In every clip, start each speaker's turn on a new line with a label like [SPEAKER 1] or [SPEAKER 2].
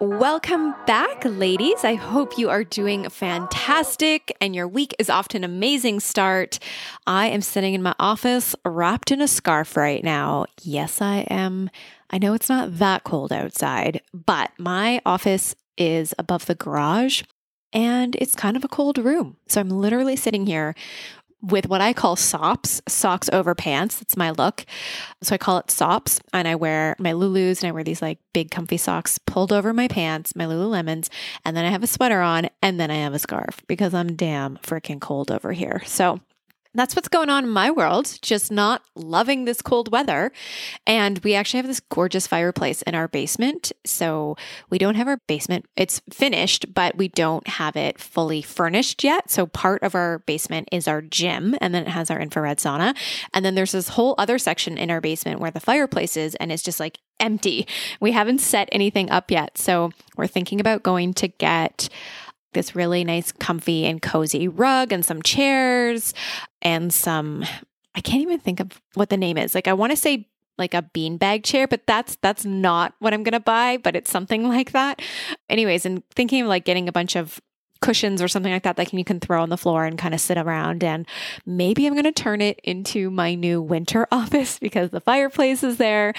[SPEAKER 1] Welcome back, ladies. I hope you are doing fantastic and your week is off to an amazing start. I am sitting in my office wrapped in a scarf right now. Yes, I am. I know it's not that cold outside, but my office is above the garage and it's kind of a cold room. So I'm literally sitting here with what I call sops, socks over pants. That's my look. So I call it sops. And I wear my Lulus and I wear these like big comfy socks pulled over my pants, my Lululemons. And then I have a sweater on and then I have a scarf because I'm damn freaking cold over here. So that's what's going on in my world, just not loving this cold weather. And we actually have this gorgeous fireplace in our basement. So we don't have our basement, it's finished, but we don't have it fully furnished yet. So part of our basement is our gym, and then it has our infrared sauna. And then there's this whole other section in our basement where the fireplace is, and it's just like empty. We haven't set anything up yet. So we're thinking about going to get this really nice, comfy, and cozy rug and some chairs and some, I can't even think of what the name is. Like, I want to say like a beanbag chair, but that's that's not what I'm gonna buy, but it's something like that. Anyways, and thinking of like getting a bunch of cushions or something like that that you can throw on the floor and kind of sit around and maybe I'm going to turn it into my new winter office because the fireplace is there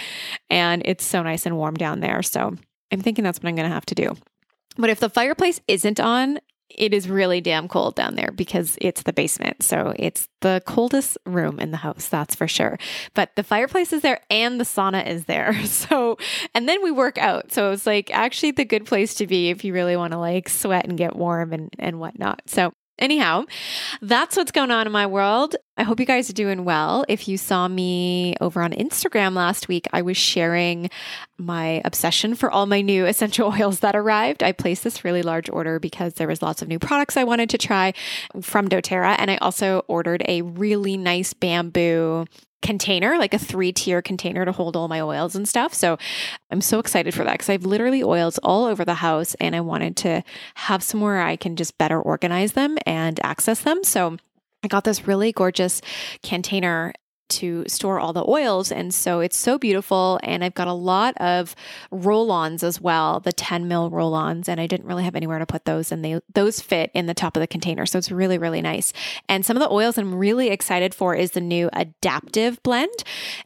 [SPEAKER 1] and it's so nice and warm down there. So I'm thinking that's what I'm going to have to do. But if the fireplace isn't on, it is really damn cold down there because it's the basement. So it's the coldest room in the house, that's for sure. But the fireplace is there and the sauna is there. So, and then we work out. So it's like actually the good place to be if you really want to like sweat and get warm and, and whatnot. So Anyhow, that's what's going on in my world. I hope you guys are doing well. If you saw me over on Instagram last week, I was sharing my obsession for all my new essential oils that arrived. I placed this really large order because there was lots of new products I wanted to try from doTERRA and I also ordered a really nice bamboo container, like a three tier container to hold all my oils and stuff. So I'm so excited for that because I've literally oils all over the house and I wanted to have somewhere I can just better organize them and access them. So I got this really gorgeous container to store all the oils. And so it's so beautiful. And I've got a lot of roll ons as well, the 10 mil roll ons. And I didn't really have anywhere to put those. And they those fit in the top of the container. So it's really, really nice. And some of the oils I'm really excited for is the new adaptive blend.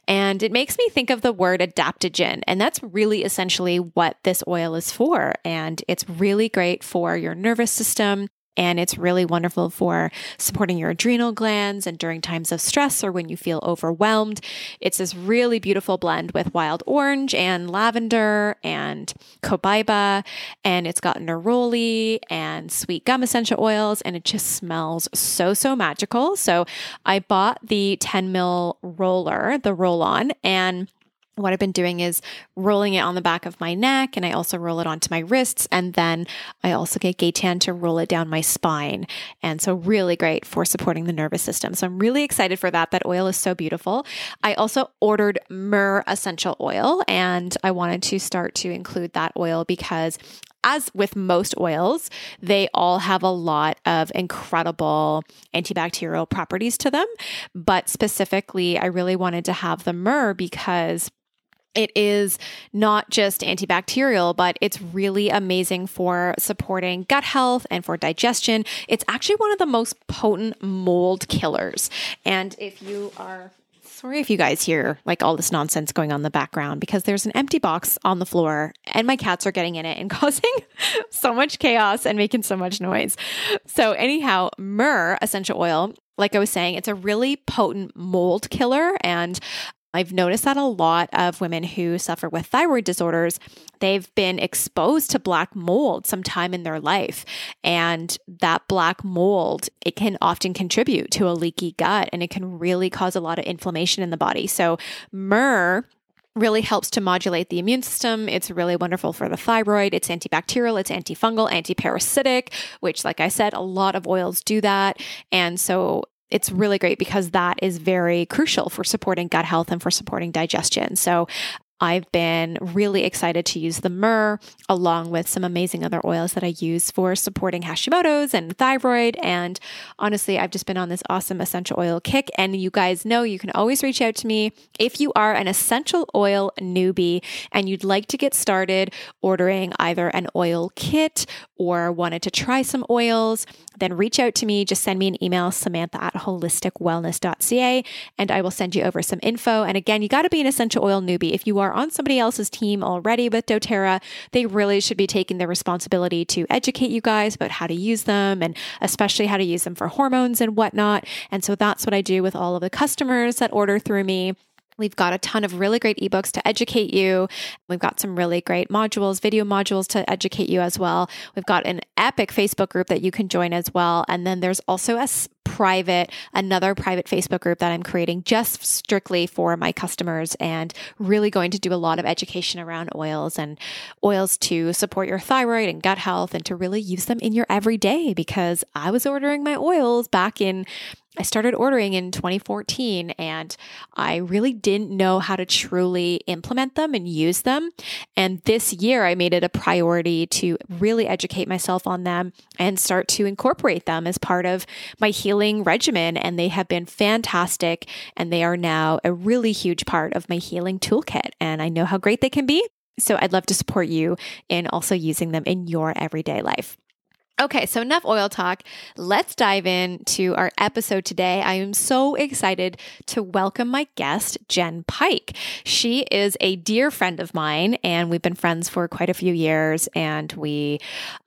[SPEAKER 1] And it makes me think of the word adaptogen. And that's really essentially what this oil is for. And it's really great for your nervous system. And it's really wonderful for supporting your adrenal glands and during times of stress or when you feel overwhelmed. It's this really beautiful blend with wild orange and lavender and copaiba. And it's got neroli and sweet gum essential oils. And it just smells so, so magical. So I bought the 10 mil roller, the roll on, and what I've been doing is rolling it on the back of my neck and I also roll it onto my wrists. And then I also get Gaytan to roll it down my spine. And so, really great for supporting the nervous system. So, I'm really excited for that. That oil is so beautiful. I also ordered myrrh essential oil and I wanted to start to include that oil because as with most oils, they all have a lot of incredible antibacterial properties to them. But specifically, I really wanted to have the myrrh because it is not just antibacterial, but it's really amazing for supporting gut health and for digestion. It's actually one of the most potent mold killers. And if you are Sorry if you guys hear like all this nonsense going on in the background because there's an empty box on the floor and my cats are getting in it and causing so much chaos and making so much noise. So, anyhow, myrrh essential oil, like I was saying, it's a really potent mold killer. And I've noticed that a lot of women who suffer with thyroid disorders, they've been exposed to black mold sometime in their life. And that black mold, it can often contribute to a leaky gut and it can really cause a lot of inflammation in the body. So, myrrh really helps to modulate the immune system. It's really wonderful for the thyroid. It's antibacterial, it's antifungal, antiparasitic, which, like I said, a lot of oils do that. And so it's really great because that is very crucial for supporting gut health and for supporting digestion. So I've been really excited to use the myrrh along with some amazing other oils that I use for supporting Hashimoto's and thyroid. And honestly, I've just been on this awesome essential oil kick. And you guys know you can always reach out to me if you are an essential oil newbie and you'd like to get started ordering either an oil kit or wanted to try some oils, then reach out to me. Just send me an email, samantha at holisticwellness.ca, and I will send you over some info. And again, you got to be an essential oil newbie. If you are on somebody else's team already with doTERRA, they really should be taking the responsibility to educate you guys about how to use them and especially how to use them for hormones and whatnot. And so that's what I do with all of the customers that order through me. We've got a ton of really great ebooks to educate you. We've got some really great modules, video modules to educate you as well. We've got an epic Facebook group that you can join as well. And then there's also a private, another private Facebook group that I'm creating just strictly for my customers and really going to do a lot of education around oils and oils to support your thyroid and gut health and to really use them in your everyday because I was ordering my oils back in I started ordering in 2014 and I really didn't know how to truly implement them and use them. And this year I made it a priority to really educate myself on them and start to incorporate them as part of my healing regimen. And they have been fantastic. And they are now a really huge part of my healing toolkit. And I know how great they can be. So I'd love to support you in also using them in your everyday life. Okay, so enough oil talk. Let's dive into our episode today. I am so excited to welcome my guest, Jen Pike. She is a dear friend of mine, and we've been friends for quite a few years. And we,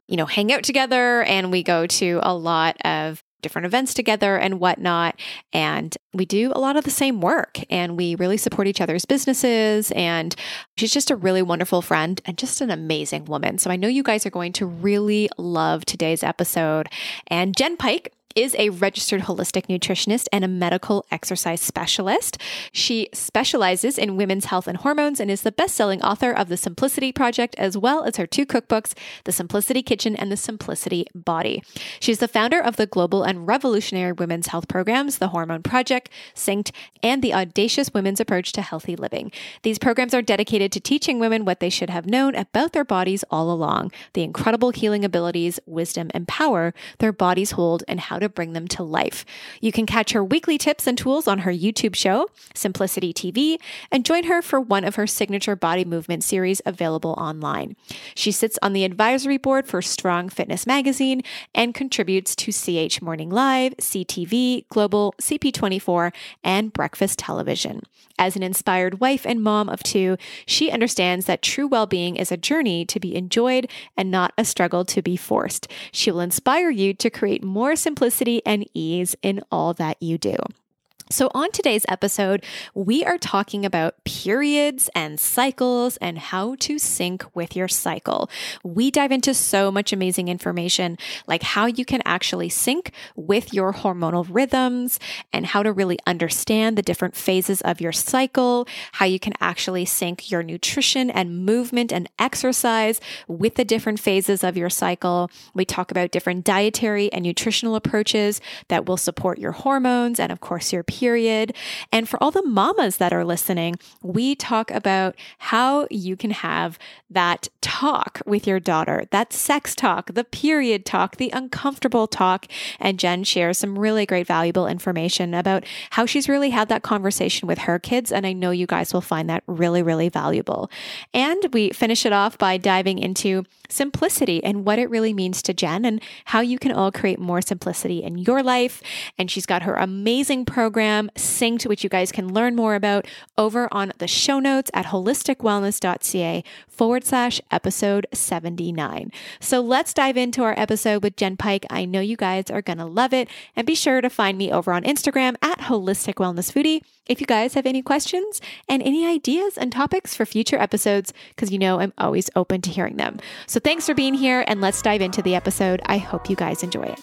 [SPEAKER 1] you know, hang out together and we go to a lot of different events together and whatnot. And we do a lot of the same work and we really support each other's businesses. And she's just a really wonderful friend and just an amazing woman. So I know you guys are going to really love today's episode. And Jen Pike is a registered holistic nutritionist and a medical exercise specialist. She specializes in women's health and hormones and is the best selling author of The Simplicity Project, as well as her two cookbooks, The Simplicity Kitchen and The Simplicity Body. She's the founder of the global and revolutionary women's health programs, The Hormone Project, Synced, and The Audacious Women's Approach to Healthy Living. These programs are dedicated to teaching women what they should have known about their bodies all along, the incredible healing abilities, wisdom, and power their bodies hold, and how to bring them to life. You can catch her weekly tips and tools on her YouTube show, Simplicity TV, and join her for one of her signature body movement series available online. She sits on the advisory board for Strong Fitness Magazine and contributes to CH Morning Live, CTV, Global, CP24, and Breakfast Television. As an inspired wife and mom of two, she understands that true well being is a journey to be enjoyed and not a struggle to be forced. She will inspire you to create more simplicity and ease in all that you do. So, on today's episode, we are talking about periods and cycles and how to sync with your cycle. We dive into so much amazing information, like how you can actually sync with your hormonal rhythms and how to really understand the different phases of your cycle, how you can actually sync your nutrition and movement and exercise with the different phases of your cycle. We talk about different dietary and nutritional approaches that will support your hormones and, of course, your period. And for all the mamas that are listening, we talk about how you can have that talk with your daughter, that sex talk, the period talk, the uncomfortable talk. And Jen shares some really great, valuable information about how she's really had that conversation with her kids. And I know you guys will find that really, really valuable. And we finish it off by diving into simplicity and what it really means to Jen and how you can all create more simplicity in your life. And she's got her amazing program Synced, which you guys can learn more about over on the show notes at holisticwellness.ca forward slash episode 79. So let's dive into our episode with Jen Pike. I know you guys are going to love it. And be sure to find me over on Instagram at Holistic Wellness Foodie if you guys have any questions and any ideas and topics for future episodes, because you know I'm always open to hearing them. So thanks for being here and let's dive into the episode. I hope you guys enjoy it.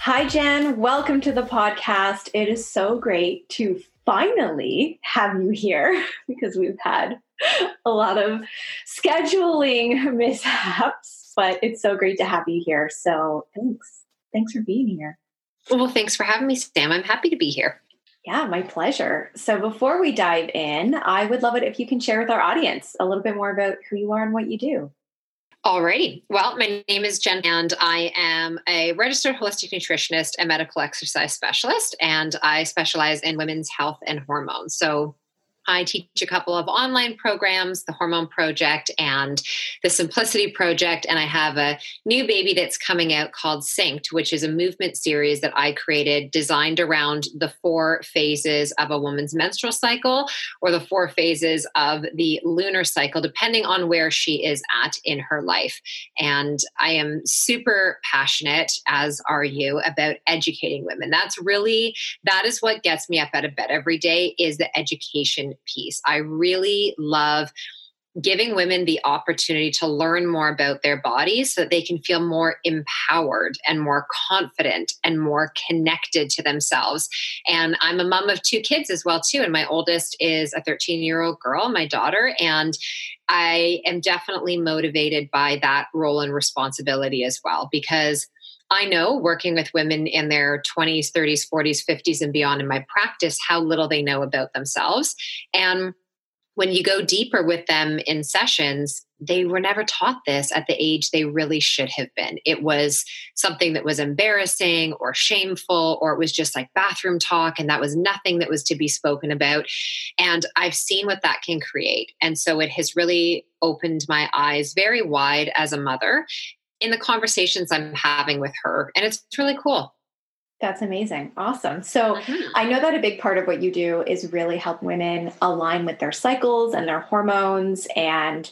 [SPEAKER 2] Hi, Jen. Welcome to the podcast. It is so great to finally have you here because we've had a lot of scheduling mishaps, but it's so great to have you here. So thanks. Thanks for being here.
[SPEAKER 3] Well, thanks for having me, Sam. I'm happy to be here.
[SPEAKER 2] Yeah, my pleasure. So before we dive in, I would love it if you can share with our audience a little bit more about who you are and what you do.
[SPEAKER 3] Alrighty. Well, my name is Jen, and I am a registered holistic nutritionist and medical exercise specialist, and I specialize in women's health and hormones. So I teach a couple of online programs, the Hormone Project and the Simplicity Project. And I have a new baby that's coming out called Synced, which is a movement series that I created designed around the four phases of a woman's menstrual cycle or the four phases of the lunar cycle, depending on where she is at in her life. And I am super passionate, as are you, about educating women. That's really, that is what gets me up out of bed every day is the education piece. I really love giving women the opportunity to learn more about their bodies so that they can feel more empowered and more confident and more connected to themselves and i'm a mom of two kids as well too and my oldest is a 13 year old girl my daughter and i am definitely motivated by that role and responsibility as well because I know working with women in their 20s, 30s, 40s, 50s, and beyond in my practice, how little they know about themselves. And when you go deeper with them in sessions, they were never taught this at the age they really should have been. It was something that was embarrassing or shameful, or it was just like bathroom talk, and that was nothing that was to be spoken about. And I've seen what that can create. And so it has really opened my eyes very wide as a mother in the conversations I'm having with her. And it's really cool.
[SPEAKER 2] That's amazing. Awesome. So mm-hmm. I know that a big part of what you do is really help women align with their cycles and their hormones and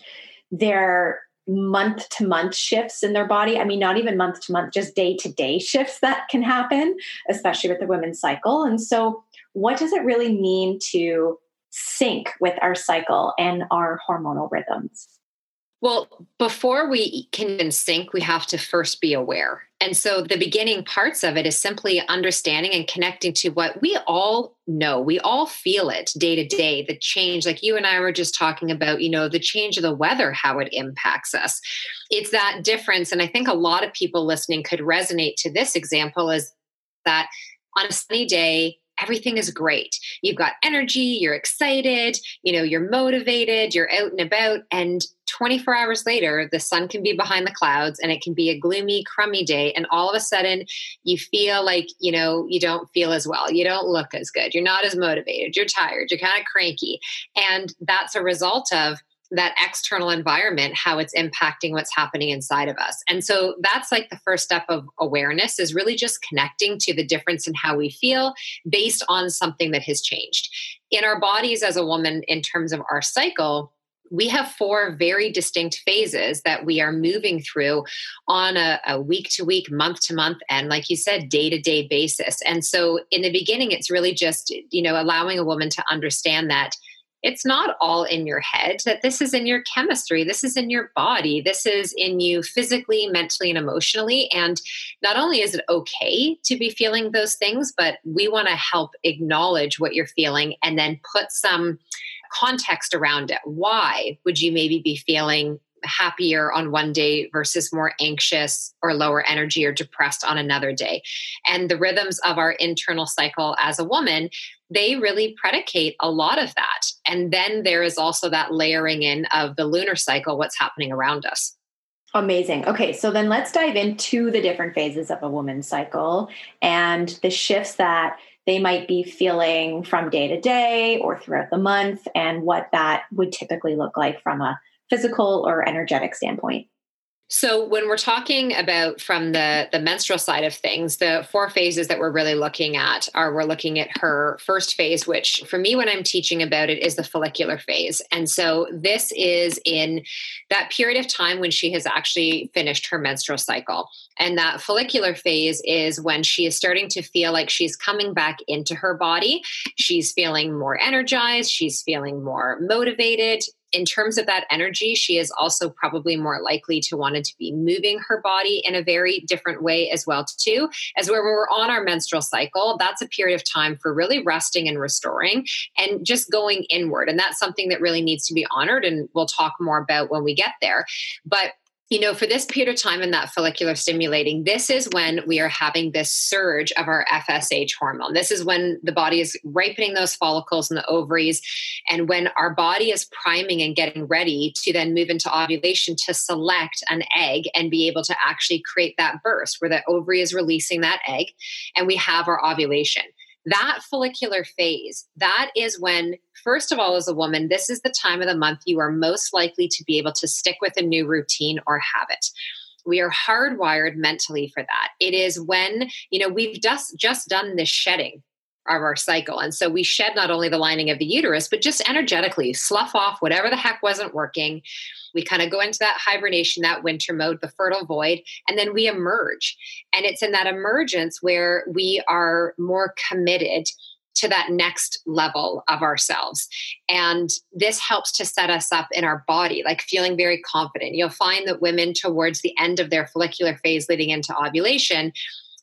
[SPEAKER 2] their month to month shifts in their body. I mean, not even month to month, just day to day shifts that can happen, especially with the women's cycle. And so, what does it really mean to sync with our cycle and our hormonal rhythms?
[SPEAKER 3] Well, before we can sync, we have to first be aware. And so the beginning parts of it is simply understanding and connecting to what we all know. We all feel it day to day, the change, like you and I were just talking about, you know, the change of the weather, how it impacts us. It's that difference. And I think a lot of people listening could resonate to this example is that on a sunny day, everything is great. You've got energy, you're excited, you know, you're motivated, you're out and about. And 24 hours later, the sun can be behind the clouds and it can be a gloomy, crummy day. And all of a sudden, you feel like, you know, you don't feel as well. You don't look as good. You're not as motivated. You're tired. You're kind of cranky. And that's a result of that external environment how it's impacting what's happening inside of us and so that's like the first step of awareness is really just connecting to the difference in how we feel based on something that has changed in our bodies as a woman in terms of our cycle we have four very distinct phases that we are moving through on a, week to week, month to month, and like you said, day to day basis. And so in the beginning, it's really just, you know, allowing a woman to understand that it's not all in your head, that this is in your chemistry, this is in your body, this is in you physically, mentally, and emotionally. And not only is it okay to be feeling those things, but we want to help acknowledge what you're feeling and then put some context around it. Why would you maybe be feeling happier on one day versus more anxious or lower energy or depressed on another day. And the rhythms of our internal cycle as a woman, they really predicate a lot of that. And then there is also that layering in of the lunar cycle, what's happening around us.
[SPEAKER 2] Amazing. Okay, so then let's dive into the different phases of a woman's cycle and the shifts that they might be feeling from day to day or throughout the month and what that would typically look like from a physical or energetic standpoint?
[SPEAKER 3] So when we're talking about from the the menstrual side of things, the four phases that we're really looking at are we're looking at her first phase, which for me when I'm teaching about it is the follicular phase. And so this is in that period of time when she has actually finished her menstrual cycle. And that follicular phase is when she is starting to feel like she's coming back into her body. She's feeling more energized, she's feeling more motivated, in terms of that energy, she is also probably more likely to want to be moving her body in a very different way as well too. As where we're on our menstrual cycle, that's a period of time for really resting and restoring and just going inward. And that's something that really needs to be honored and we'll talk more about when we get there. But you know, for this period of time in that follicular stimulating, this is when we are having this surge of our FSH hormone. This is when the body is ripening those follicles in the ovaries, and when our body is priming and getting ready to then move into ovulation to select an egg and be able to actually create that burst where the ovary is releasing that egg and we have our ovulation that follicular phase, that is when, first of all, as a woman, this is the time of the month you are most likely to be able to stick with a new routine or habit. We are hardwired mentally for that. It is when, you know, we've just just done this shedding of our cycle. And so we shed not only the lining of the uterus, but just energetically slough off whatever the heck wasn't working. We kind of go into that hibernation, that winter mode, the fertile void, and then we emerge. And it's in that emergence where we are more committed to that next level of ourselves. And this helps to set us up in our body, like feeling very confident. You'll find that women, towards the end of their follicular phase leading into ovulation,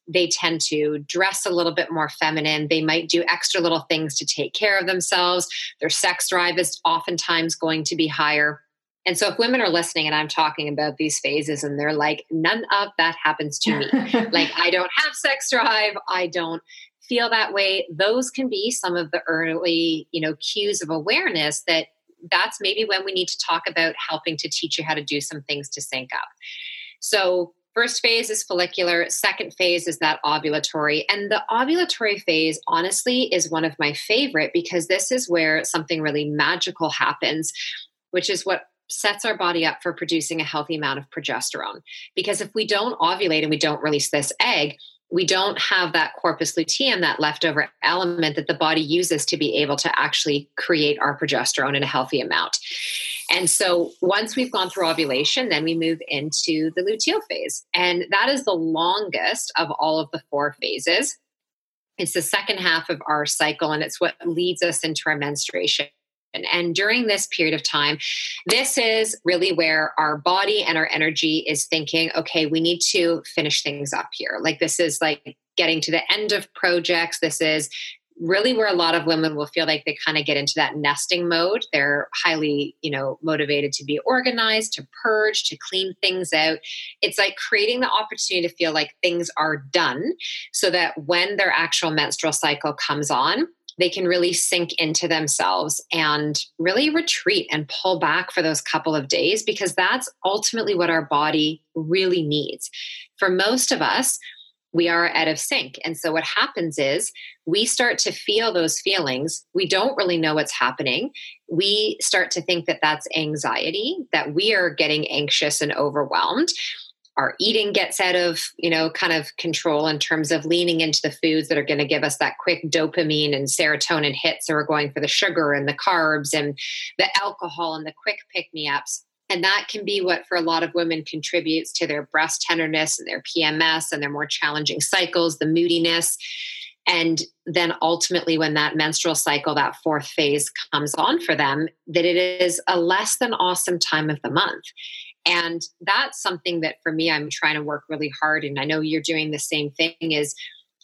[SPEAKER 3] they tend to dress a little bit more feminine. They might do extra little things to take care of themselves. Their sex drive is oftentimes going to be higher. And so, if women are listening and I'm talking about these phases and they're like, none of that happens to me, like, I don't have sex drive, I don't feel that way, those can be some of the early, you know, cues of awareness that that's maybe when we need to talk about helping to teach you how to do some things to sync up. So, First phase is follicular, second phase is that ovulatory. And the ovulatory phase, honestly, is one of my favorite because this is where something really magical happens, which is what sets our body up for producing a healthy amount of progesterone. Because if we don't ovulate and we don't release this egg, we don't have that corpus luteum, that leftover element that the body uses to be able to actually create our progesterone in a healthy amount. And so once we've gone through ovulation, then we move into the luteal phase. And that is the longest of all of the four phases. It's the second half of our cycle, and it's what leads us into our menstruation. And during this period of time, this is really where our body and our energy is thinking, okay, we need to finish things up here. Like, this is like getting to the end of projects. This is really where a lot of women will feel like they kind of get into that nesting mode. They're highly you know motivated to be organized to purge to clean things out. It's like creating the opportunity to feel like things are done so that when their actual menstrual cycle comes on they can really sink into themselves and really retreat and pull back for those couple of days because that's ultimately what our body really needs. For most of us we are out of sync. And so what happens is we start to feel those feelings. We don't really know what's happening. We start to think that that's anxiety, that we are getting anxious and overwhelmed. Our eating gets out of, you know, kind of control in terms of leaning into the foods that are going to give us that quick dopamine and serotonin hit. So we're going for the sugar and the carbs and the alcohol and the quick pick me ups and that can be what, for a lot of women, contributes to their breast tenderness and their PMS and their more challenging cycles, the moodiness. And then ultimately, when that menstrual cycle, that fourth phase comes on for them, that it is a less than awesome time of the month. And that's something that for me, I'm trying to work really hard. And I know you're doing the same thing is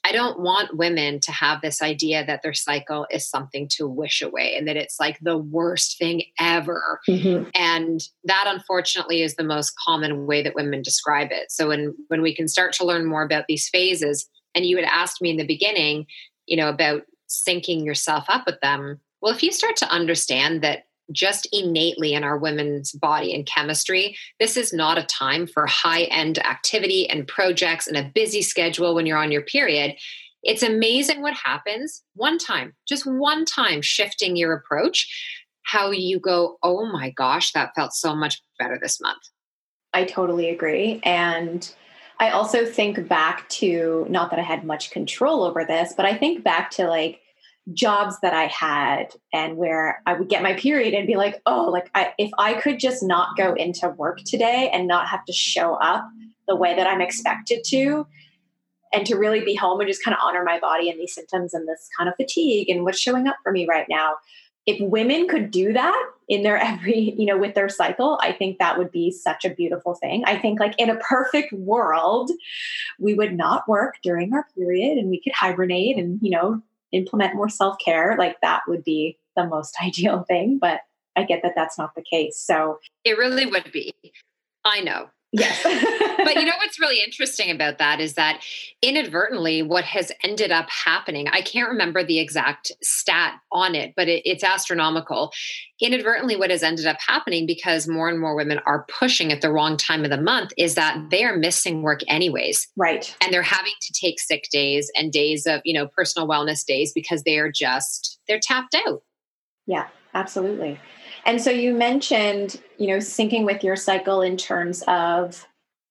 [SPEAKER 3] I don't want women to have this idea that their cycle is something to wish away and that it's like the worst thing ever. Mm-hmm. And that unfortunately is the most common way that women describe it. So when when we can start to learn more about these phases and you had asked me in the beginning, you know, about syncing yourself up with them. Well, if you start to understand that just innately in our women's body and chemistry, this is not a time for high end activity and projects and a busy schedule when you're on your period. It's amazing what happens one time, just one time shifting your approach, how you go, oh my gosh, that felt so much better this month.
[SPEAKER 2] I totally agree. And I also think back to not that I had much control over this, but I think back to like, jobs that I had and where I would get my period and be like, oh, like I, if I could just not go into work today and not have to show up the way that I'm expected to, and to really be home and just kind of honor my body and these symptoms and this kind of fatigue and what's showing up for me right now. if women could do that in their every, you know, with their cycle, I think that would be such a beautiful thing. I think, like, in a perfect world, we would not work during our period and we could hibernate and, you know, implement more self care. Like, that would be the most ideal thing. But I get that that's not the case. So
[SPEAKER 3] it really would be. I know.
[SPEAKER 2] Yes.
[SPEAKER 3] but you know what's really interesting about that is that inadvertently, what has ended up happening, I can't remember the exact stat on it, but it, it's astronomical. Inadvertently, what has ended up happening because more and more women are pushing at the wrong time of the month is that they are missing work anyways.
[SPEAKER 2] Right.
[SPEAKER 3] And they're having to take sick days and days of, you know, personal wellness days because they are just, they're tapped out.
[SPEAKER 2] Yeah, absolutely. And so you mentioned, you know, syncing with your cycle in terms of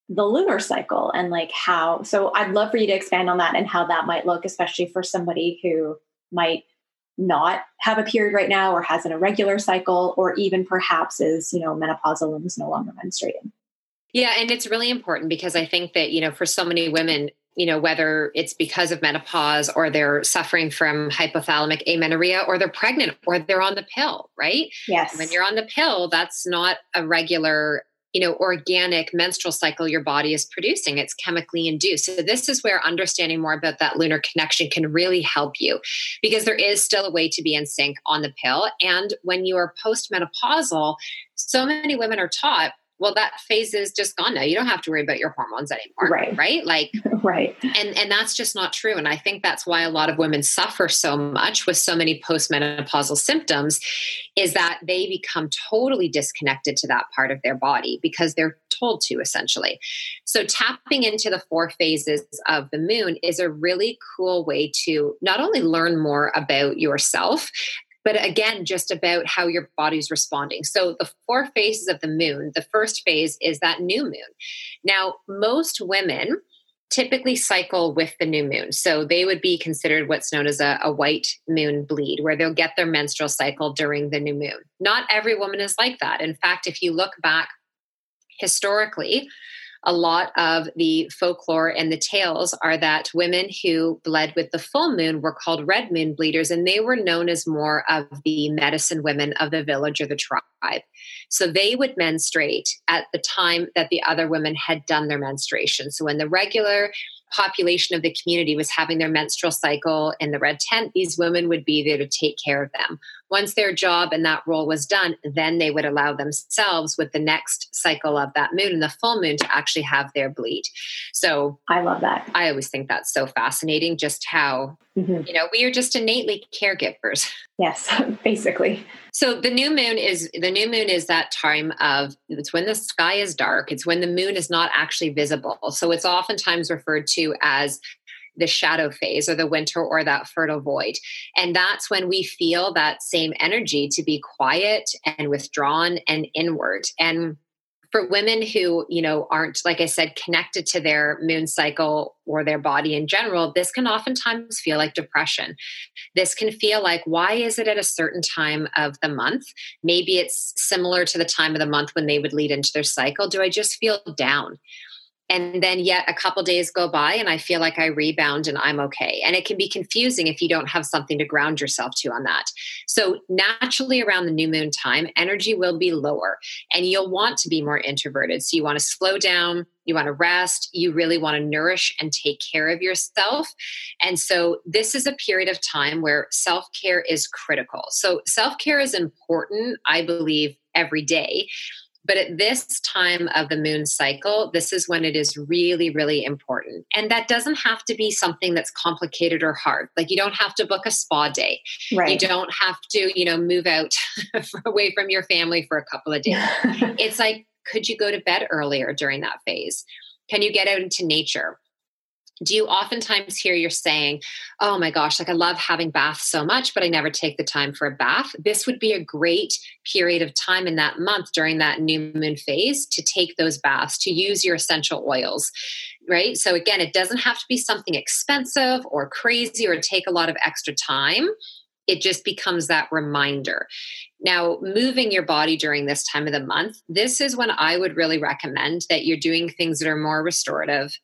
[SPEAKER 2] the lunar cycle and like how. So I'd love for you to expand on that and how that might look, especially for somebody who might not have a period right now or has an irregular cycle or even perhaps is, you know, menopausal and is no longer menstruating.
[SPEAKER 3] Yeah, and it's really important because I think that, you know, for so many women, you know, whether it's because of menopause or they're suffering from hypothalamic amenorrhea or they're pregnant or they're on the pill, right?
[SPEAKER 2] Yes.
[SPEAKER 3] When you're on the pill, that's not a regular, you know, organic menstrual cycle your body is producing. It's chemically induced. So this is where understanding more about that lunar connection can really help you because there is still a way to be in sync on the pill. And when you are postmenopausal, so many women are taught well that phase is just gone now. You don't have to worry about your hormones anymore
[SPEAKER 2] right.
[SPEAKER 3] right? Like
[SPEAKER 2] right.
[SPEAKER 3] and and that's just not true. And i think that's why a lot of women suffer so much with so many postmenopausal symptoms is that they become totally disconnected to that part of their body because they're told to essentially. So tapping into the four phases of the moon is a really cool way to not only learn more about yourself but again, just about how your body's responding. So, the four phases of the moon, the first phase is that new moon. Now, most women typically cycle with the new moon. So, they would be considered what's known as a, a white moon bleed, where they'll get their menstrual cycle during the new moon. Not every woman is like that. In fact, if you look back historically, a lot of the folklore and the tales are that women who bled with the full moon were called red moon bleeders, and they were known as more of the medicine women of the village or the tribe. So they would menstruate at the time that the other women had done their menstruation. So when the regular population of the community was having their menstrual cycle in the red tent, these women would be there to take care of them. Once their job and that role was done, then they would allow themselves with the next cycle of that moon and the full moon to actually have their bleed. So
[SPEAKER 2] I love that.
[SPEAKER 3] I always think that's so fascinating just how, mm-hmm. you know, we are just innately caregivers.
[SPEAKER 2] Yes, basically.
[SPEAKER 3] So the new moon is the new moon is that time of it's when the sky is dark. It's when the moon is not actually visible. So it's oftentimes referred to as the shadow phase or the winter or that fertile void. And that's when we feel that same energy to be quiet and withdrawn and inward. And for women who you know aren't like i said connected to their moon cycle or their body in general this can oftentimes feel like depression. This can feel like why is it at a certain time of the month? Maybe it's similar to the time of the month when they would lead into their cycle. Do i just feel down and then yet a couple days go by and i feel like i rebound and i'm okay. And it can be confusing if you don't have something to ground yourself to on that. So naturally around the new moon time energy will be lower and you'll want to be more introverted. So you want to slow down you want to rest you really want to nourish and take care of yourself. And so this is a period of time where self-care is critical. So self-care is important i believe every day but at this time of the moon cycle, this is when it is really, really important. And that doesn't have to be something that's complicated or hard. Like you don't have to book a spa day. Right. You don't have to, you know, move out away from your family for a couple of days. it's like, could you go to bed earlier during that phase? Can you get out into nature? Do you oftentimes hear you're saying, Oh my gosh, like I love having baths so much, but I never take the time for a bath? This would be a great period of time in that month during that new moon phase to take those baths, to use your essential oils, right? So, again, it doesn't have to be something expensive or crazy or take a lot of extra time it just becomes that reminder. Now, moving your body during this time of the month, this is when I would really recommend that you're doing things that are more restorative,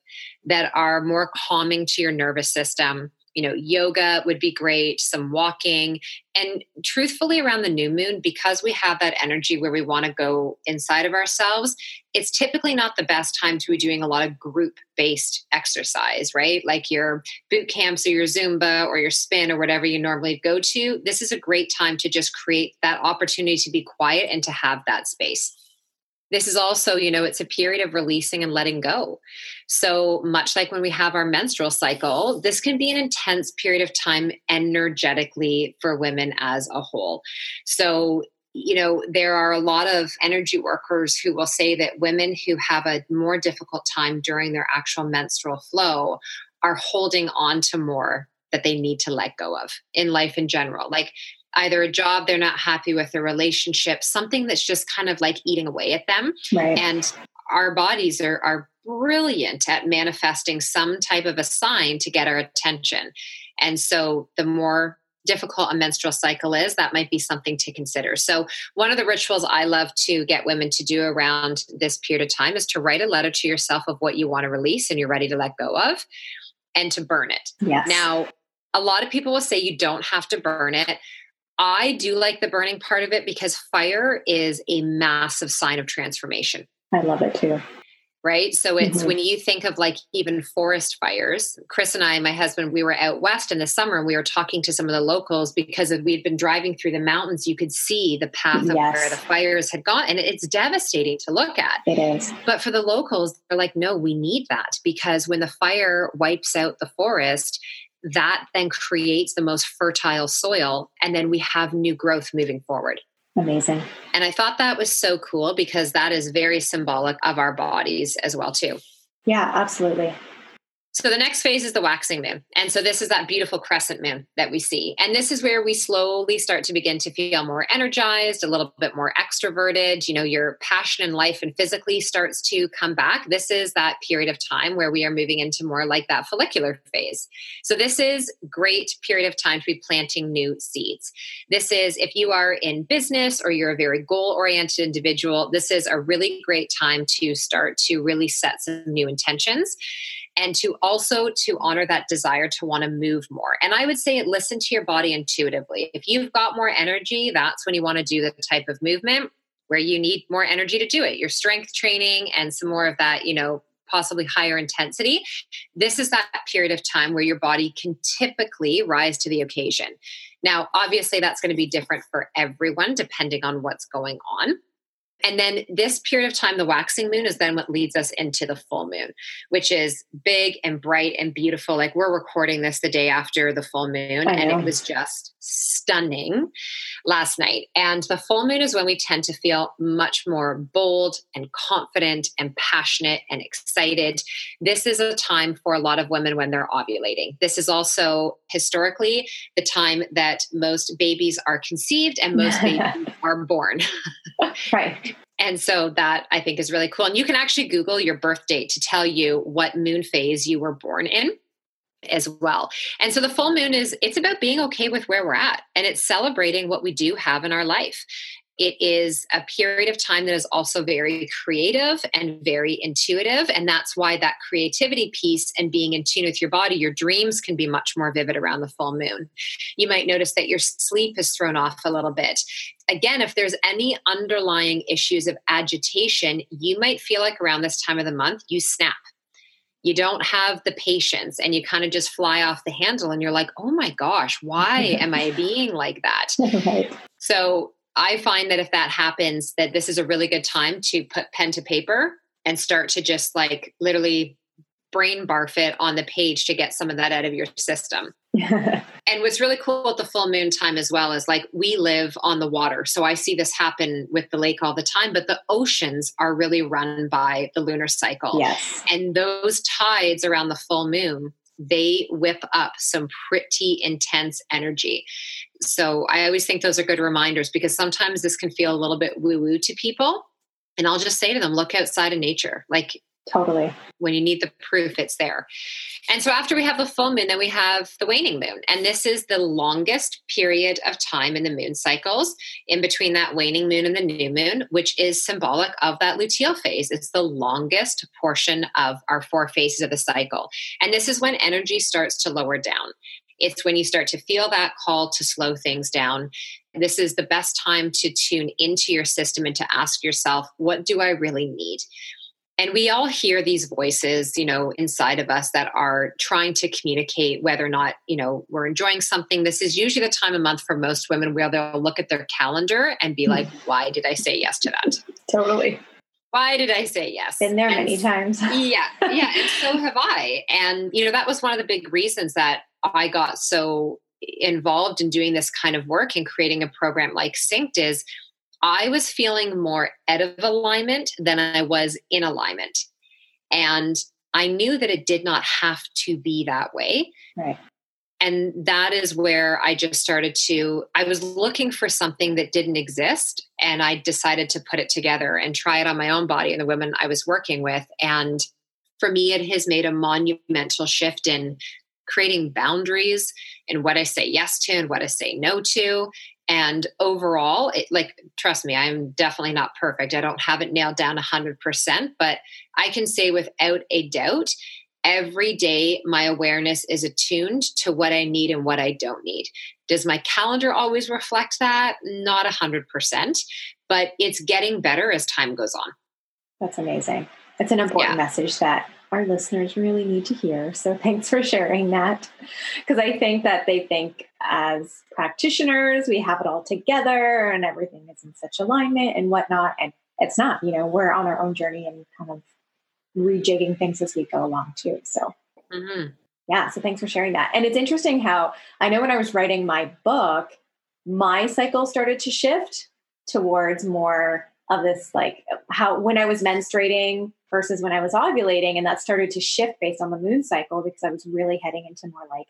[SPEAKER 3] that are more calming to your nervous system. You know, yoga would be great, some walking. And truthfully, around the new moon, because we have that energy where we want to go inside of ourselves, it's typically not the best time to be doing a lot of group based exercise, right? Like your boot camps or your Zumba or your spin or whatever you normally go to. This is a great time to just create that opportunity to be quiet and to have that space this is also you know it's a period of releasing and letting go. So much like when we have our menstrual cycle this can be an intense period of time energetically for women as a whole. So you know there are a lot of energy workers who will say that women who have a more difficult time during their actual menstrual flow are holding on to more that they need to let go of in life in general. Like either a job they're not happy with, a relationship, something that's just kind of like eating away at them. Right. And our bodies are, are brilliant at manifesting some type of a sign to get our attention. And so the more difficult a menstrual cycle is, that might be something to consider. So, one of the rituals I love to get women to do around this period of time is to write a letter to yourself of what you want to release and you're ready to let go of and to burn it.
[SPEAKER 2] Yes.
[SPEAKER 3] Now, a lot of people will say you don't have to burn it. I do like the burning part of it because fire is a massive sign of transformation.
[SPEAKER 2] I love it too.
[SPEAKER 3] Right. So it's mm-hmm. when you think of like even forest fires. Chris and I, my husband, we were out west in the summer and we were talking to some of the locals because we'd been driving through the mountains. You could see the path of yes. where the fires had gone. And it's devastating to look at.
[SPEAKER 2] It is.
[SPEAKER 3] But for the locals, they're like, no, we need that because when the fire wipes out the forest, that then creates the most fertile soil and then we have new growth moving forward.
[SPEAKER 2] Amazing.
[SPEAKER 3] And i thought that was so cool because that is very symbolic of our bodies as well too.
[SPEAKER 2] Yeah absolutely
[SPEAKER 3] so the next phase is the waxing moon. And so this is that beautiful crescent moon that we see. And this is where we slowly start to begin to feel more energized, a little bit more extroverted. You know, your passion in life and physically starts to come back. This is that period of time where we are moving into more like that follicular phase. So this is great period of time to be planting new seeds. This is if you are in business or you're a very goal oriented individual, this is a really great time to start to really set some new intentions and to also to honor that desire to want to move more. And i would say listen to your body intuitively. If you've got more energy that's when you want to do the type of movement where you need more energy to do it. Your strength training and some more of that you know possibly higher intensity this is that period of time where your body can typically rise to the occasion. Now obviously that's going to be different for everyone depending on what's going on and then this period of time, the waxing moon, is then what leads us into the full moon, which is big and bright and beautiful. Like we're recording this the day after the full moon, and it was just stunning last night. And the full moon is when we tend to feel much more bold and confident and passionate and excited. This is a time for a lot of women when they're ovulating. This is also historically the time that most babies are conceived and most babies are born.
[SPEAKER 2] right.
[SPEAKER 3] And so that I think is really cool. And you can actually Google your birth date to tell you what moon phase you were born in as well. And so the full moon is it's about being okay with where we're at and it's celebrating what we do have in our life. It is a period of time that is also very creative and very intuitive. And that's why that creativity piece and being in tune with your body, your dreams can be much more vivid around the full moon. You might notice that your sleep is thrown off a little bit. Again, if there's any underlying issues of agitation, you might feel like around this time of the month, you snap you don't have the patience and you kind of just fly off the handle and you're like oh my gosh why am i being like that right. so I find that if that happens, that this is a really good time to put pen to paper and start to just like literally brain barf it on the page to get some of that out of your system. and what's really cool at the full moon time as well is like we live on the water. So I see this happen with the lake all the time, but the oceans are really run by the lunar cycle.
[SPEAKER 2] Yes.
[SPEAKER 3] And those tides around the full moon they whip up some pretty intense energy. So I always think those are good reminders because sometimes this can feel a little bit woo woo to people. And I'll just say to them, look outside of nature. Like
[SPEAKER 2] Totally.
[SPEAKER 3] When you need the proof, it's there. And so after we have the full moon, then we have the waning moon. And this is the longest period of time in the moon cycles in between that waning moon and the new moon, which is symbolic of that luteal phase. It's the longest portion of our four phases of the cycle. And this is when energy starts to lower down. It's when you start to feel that call to slow things down. This is the best time to tune into your system and to ask yourself, what do I really need? And we all hear these voices, you know, inside of us that are trying to communicate whether or not, you know, we're enjoying something. This is usually the time of month for most women where they'll look at their calendar and be like, mm-hmm. why did I say yes to that?
[SPEAKER 2] Totally.
[SPEAKER 3] Why did I say yes?
[SPEAKER 2] Been there
[SPEAKER 3] And
[SPEAKER 2] many times.
[SPEAKER 3] yeah yeah and so have i and you know that was one of the big reasons that i got so involved in doing this kind of work and creating a program like synced is i was feeling more out of alignment than i was in alignment. And i knew that it did not have to be that way.
[SPEAKER 2] Right.
[SPEAKER 3] and that is where i just started to i was looking for something that didn't exist and i decided to put it together and try it on my own body and the women i was working with. And for me it has made a monumental shift in creating boundaries and what i say yes to and what i say no to and overall it like trust me i'm definitely not perfect i don't have it nailed down 100% but i can say without a doubt every day my awareness is attuned to what I need and what I don't need. Does my calendar always reflect that? Not 100%, but it's getting better as time goes on.
[SPEAKER 2] That's amazing. It's an important
[SPEAKER 3] Yeah.
[SPEAKER 2] message that our listeners really need to hear. So thanks for sharing that. Because I think that they think as practitioners, we have it all together and everything is in such alignment and whatnot. And it's not, you know, we're on our own journey and kind of rejigging things as we go along too. So
[SPEAKER 3] Mhm.
[SPEAKER 2] yeah, so thanks for sharing that. And it's interesting how I know when I was writing my book, my cycle started to shift towards more of this like how when I was menstruating versus when I was ovulating. And that started to shift based on the moon cycle because I was really heading into more like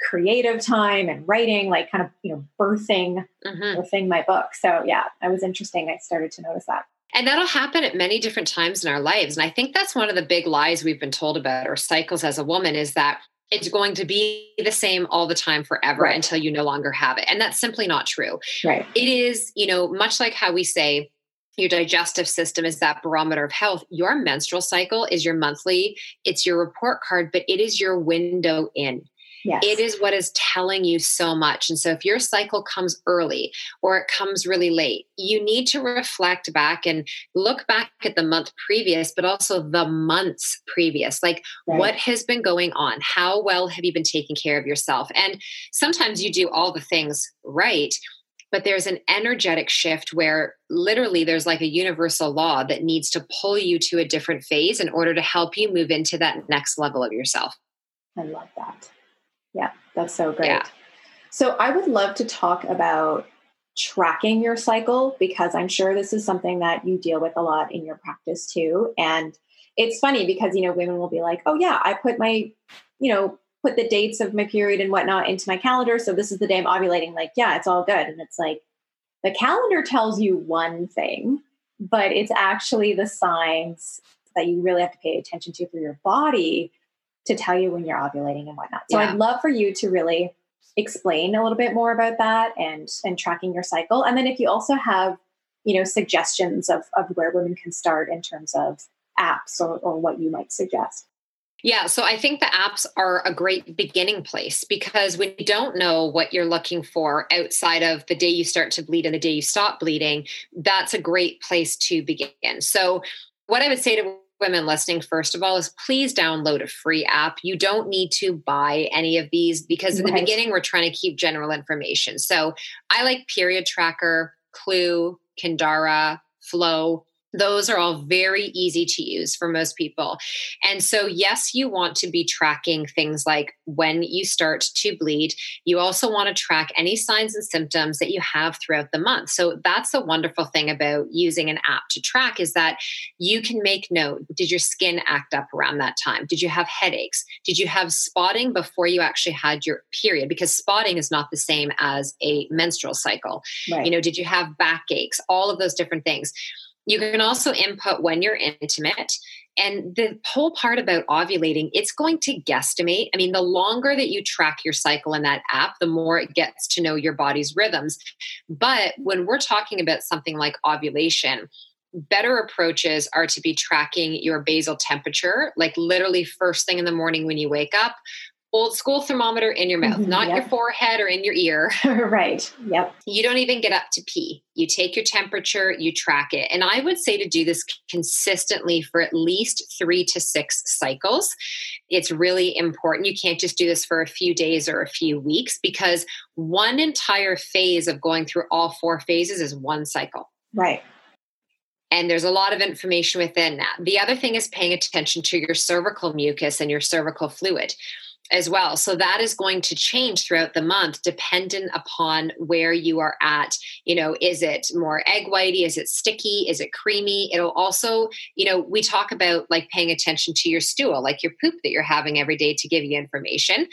[SPEAKER 2] creative time and writing, like kind of, you know, birthing,
[SPEAKER 3] Mhm.
[SPEAKER 2] birthing my book. So yeah, that was interesting. I started to notice that.
[SPEAKER 3] And that'll happen at many different times in our lives. And I think that's one of the big lies we've been told about our cycles as a woman is that it's going to be the same all the time forever
[SPEAKER 2] Right.
[SPEAKER 3] until you no longer have it. And that's simply not true.
[SPEAKER 2] Right.
[SPEAKER 3] It is, you know, much like how we say your digestive system is that barometer of health, your menstrual cycle is your monthly, it's your report card, but it is your window in.
[SPEAKER 2] Yes.
[SPEAKER 3] It is what is telling you so much. And so if your cycle comes early or it comes really late, you need to reflect back and look back at the month previous, but also the months previous. Like
[SPEAKER 2] Right.
[SPEAKER 3] what has been going on? How well have you been taking care of yourself? And sometimes you do all the things right. But there's an energetic shift where literally there's like a universal law that needs to pull you to a different phase in order to help you move into that next level of yourself.
[SPEAKER 2] I love that. Yeah, that's so great.
[SPEAKER 3] Yeah.
[SPEAKER 2] So I would love to talk about tracking your cycle because I'm sure this is something that you deal with a lot in your practice too. And it's funny because, you know, women will be like, oh, yeah, I put my, you know, put the dates of my period and whatnot into my calendar. So this is the day I'm ovulating. Like, yeah, it's all good. And it's like the calendar tells you one thing, but it's actually the signs that you really have to pay attention to for your body to tell you when you're ovulating and whatnot. So
[SPEAKER 3] Yeah.
[SPEAKER 2] I'd love for you to really explain a little bit more about that and and tracking your cycle. And then if you also have, you know, suggestions of of where women can start in terms of apps or, or what you might suggest.
[SPEAKER 3] Yeah, so I think the apps are a great beginning place because when you don't know what you're looking for outside of the day you start to bleed and the day you stop bleeding, that's a great place to begin. So, what I would say to women listening, first of all, is please download a free app. You don't need to buy any of these because in the beginning, we're trying to keep general information. So, I like Period Tracker, Clue, Kindara, Flow. Those are all very easy to use for most people. And so, yes, you want to be tracking things like when you start to bleed. You also want to track any signs and symptoms that you have throughout the month. So, that's the wonderful thing about using an app to track is that you can make note. Did your skin act up around that time? Did you have headaches? Did you have spotting before you actually had your period? Because spotting is not the same as a menstrual cycle
[SPEAKER 2] Right.
[SPEAKER 3] you know did you have backaches all of those different things you can also input when you're intimate. And the whole part about ovulating it's going to guesstimate. I mean the longer that you track your cycle in that app the more it gets to know your body's rhythms. But when we're talking about something like ovulation better approaches are to be tracking your basal temperature like literally first thing in the morning when you wake up old school thermometer in your mouth, mm-hmm, not yep. your forehead or in your ear.
[SPEAKER 2] right. Yep.
[SPEAKER 3] You don't even get up to pee. You take your temperature, you track it. And I would say to do this consistently for at least three to six cycles. It's really important. You can't just do this for a few days or a few weeks because one entire phase of going through all four phases is one cycle.
[SPEAKER 2] Right.
[SPEAKER 3] And there's a lot of information within that. The other thing is paying attention to your cervical mucus and your cervical fluid as well. So that is going to change throughout the month dependent upon where you are at. You know, is it more egg whitey? Is it sticky? Is it creamy? It'll also, you know, we talk about like paying attention to your stool, like your poop that you're having every day to give you information.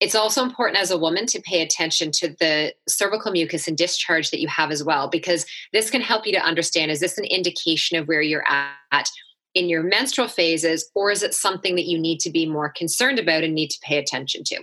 [SPEAKER 3] It's also important as a woman to pay attention to the cervical mucus and discharge that you have as well, because this can help you to understand is this an indication of where you're at? In your menstrual phases, or is it something that you need to be more concerned about and need to pay attention to?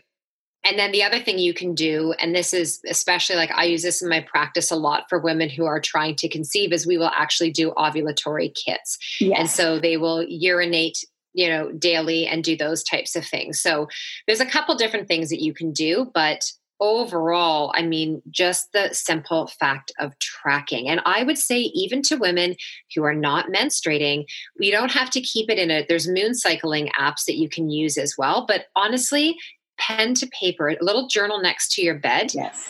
[SPEAKER 3] And then the other thing you can do, and this is especially like I use this in my practice a lot for women who are trying to conceive, is we will actually do ovulatory kits. Yes. And so they will urinate you know daily and do those types of things so there's a couple different things that you can do but overall, I mean, just the simple fact of tracking. And I would say, even to women who are not menstruating, we don't have to keep it in a, there's moon cycling apps that you can use as well. But honestly, pen to paper, a little journal next to your bed.
[SPEAKER 2] Yes.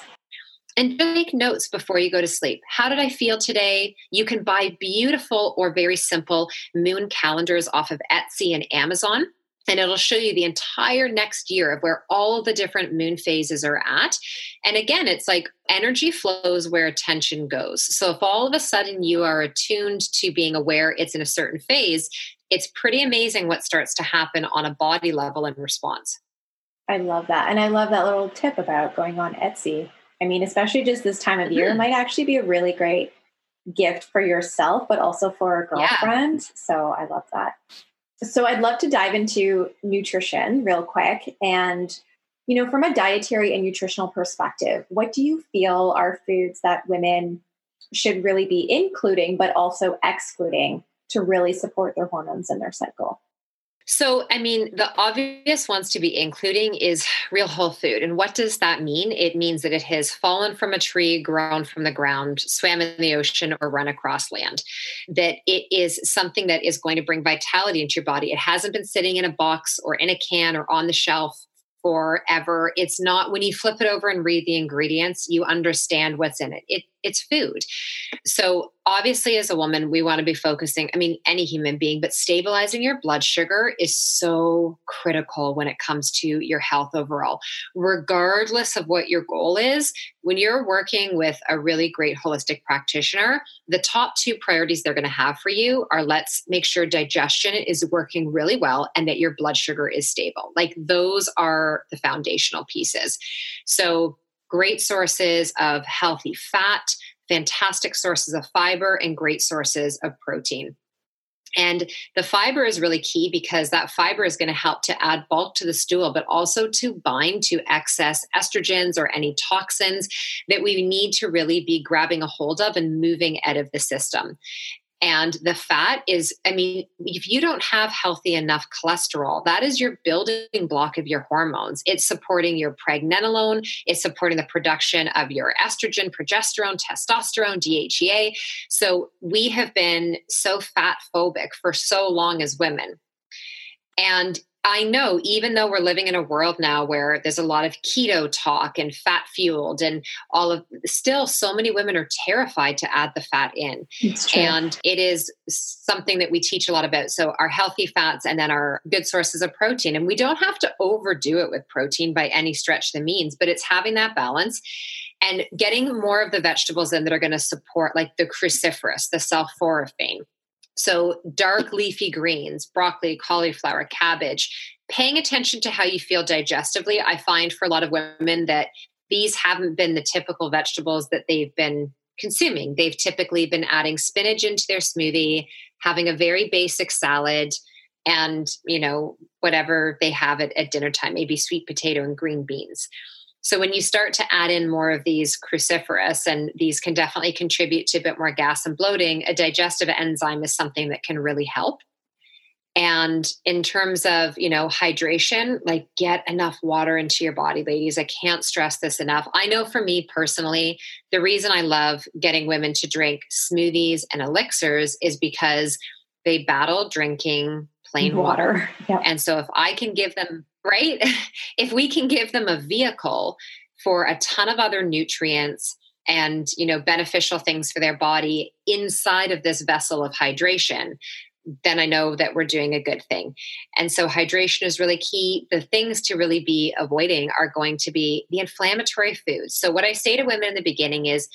[SPEAKER 3] And just make notes before you go to sleep. How did I feel today? You can buy beautiful or very simple moon calendars off of Etsy and Amazon and it'll show you the entire next year of where all of the different moon phases are at. And again, it's like energy flows where attention goes. So if all of a sudden you are attuned to being aware it's in a certain phase, it's pretty amazing what starts to happen on a body level in response.
[SPEAKER 2] I love that. And I love that little tip about going on Etsy. I mean, especially just this time of mm-hmm. year, might actually be a really great gift for yourself, but also for a girlfriend. Yeah. So I love that. So I'd love to dive into nutrition real quick. And, you know, from a dietary and nutritional perspective, what do you feel are foods that women should really be including, but also excluding to really support their hormones and their cycle?
[SPEAKER 3] So, I mean, the obvious ones to be including is real whole food. And what does that mean? It means that it has fallen from a tree, grown from the ground, swam in the ocean, or run across land. That it is something that is going to bring vitality into your body. It hasn't been sitting in a box or in a can or on the shelf forever. It's not when you flip it over and read the ingredients, you understand what's in it. It it's food. So, obviously, as a woman, we want to be focusing, I mean, any human being, but stabilizing your blood sugar is so critical when it comes to your health overall. Regardless of what your goal is, when you're working with a really great holistic practitioner, the top two priorities they're going to have for you are let's make sure digestion is working really well and that your blood sugar is stable. Like, those are the foundational pieces. So, great sources of healthy fat, fantastic sources of fiber, and great sources of protein. And the fiber is really key because that fiber is going to help to add bulk to the stool, but also to bind to excess estrogens or any toxins that we need to really be grabbing a hold of and moving out of the system. And the fat is, I mean, if you don't have healthy enough cholesterol, that is your building block of your hormones. It's supporting your pregnenolone, it's supporting the production of your estrogen, progesterone, testosterone, DHEA. So we have been so fat phobic for so long as women. And I know, even though we're living in a world now where there's a lot of keto talk and fat fueled and all of still so many women are terrified to add the fat in. And it is something that we teach a lot about. So our healthy fats and then our good sources of protein. And we don't have to overdo it with protein by any stretch of the means, but it's having that balance and getting more of the vegetables in that are going to support like the cruciferous, the sulforaphane so, dark leafy greens, broccoli, cauliflower, cabbage, paying attention to how you feel digestively. I find for a lot of women that these haven't been the typical vegetables that they've been consuming. They've typically been adding spinach into their smoothie, having a very basic salad, and you know whatever they have at, at dinner time maybe sweet potato and green beans so when you start to add in more of these cruciferous, and these can definitely contribute to a bit more gas and bloating, a digestive enzyme is something that can really help. And in terms of, you know, hydration, like get enough water into your body, ladies. I can't stress this enough. I know for me personally, the reason I love getting women to drink smoothies and elixirs is because they battle drinking plain water. water. Yep. And so if I can give them, right? if we can give them a vehicle for a ton of other nutrients and you know beneficial things for their body inside of this vessel of hydration then I know that we're doing a good thing. And so hydration is really key. The things to really be avoiding are going to be the inflammatory foods. So, what I say to women in the beginning is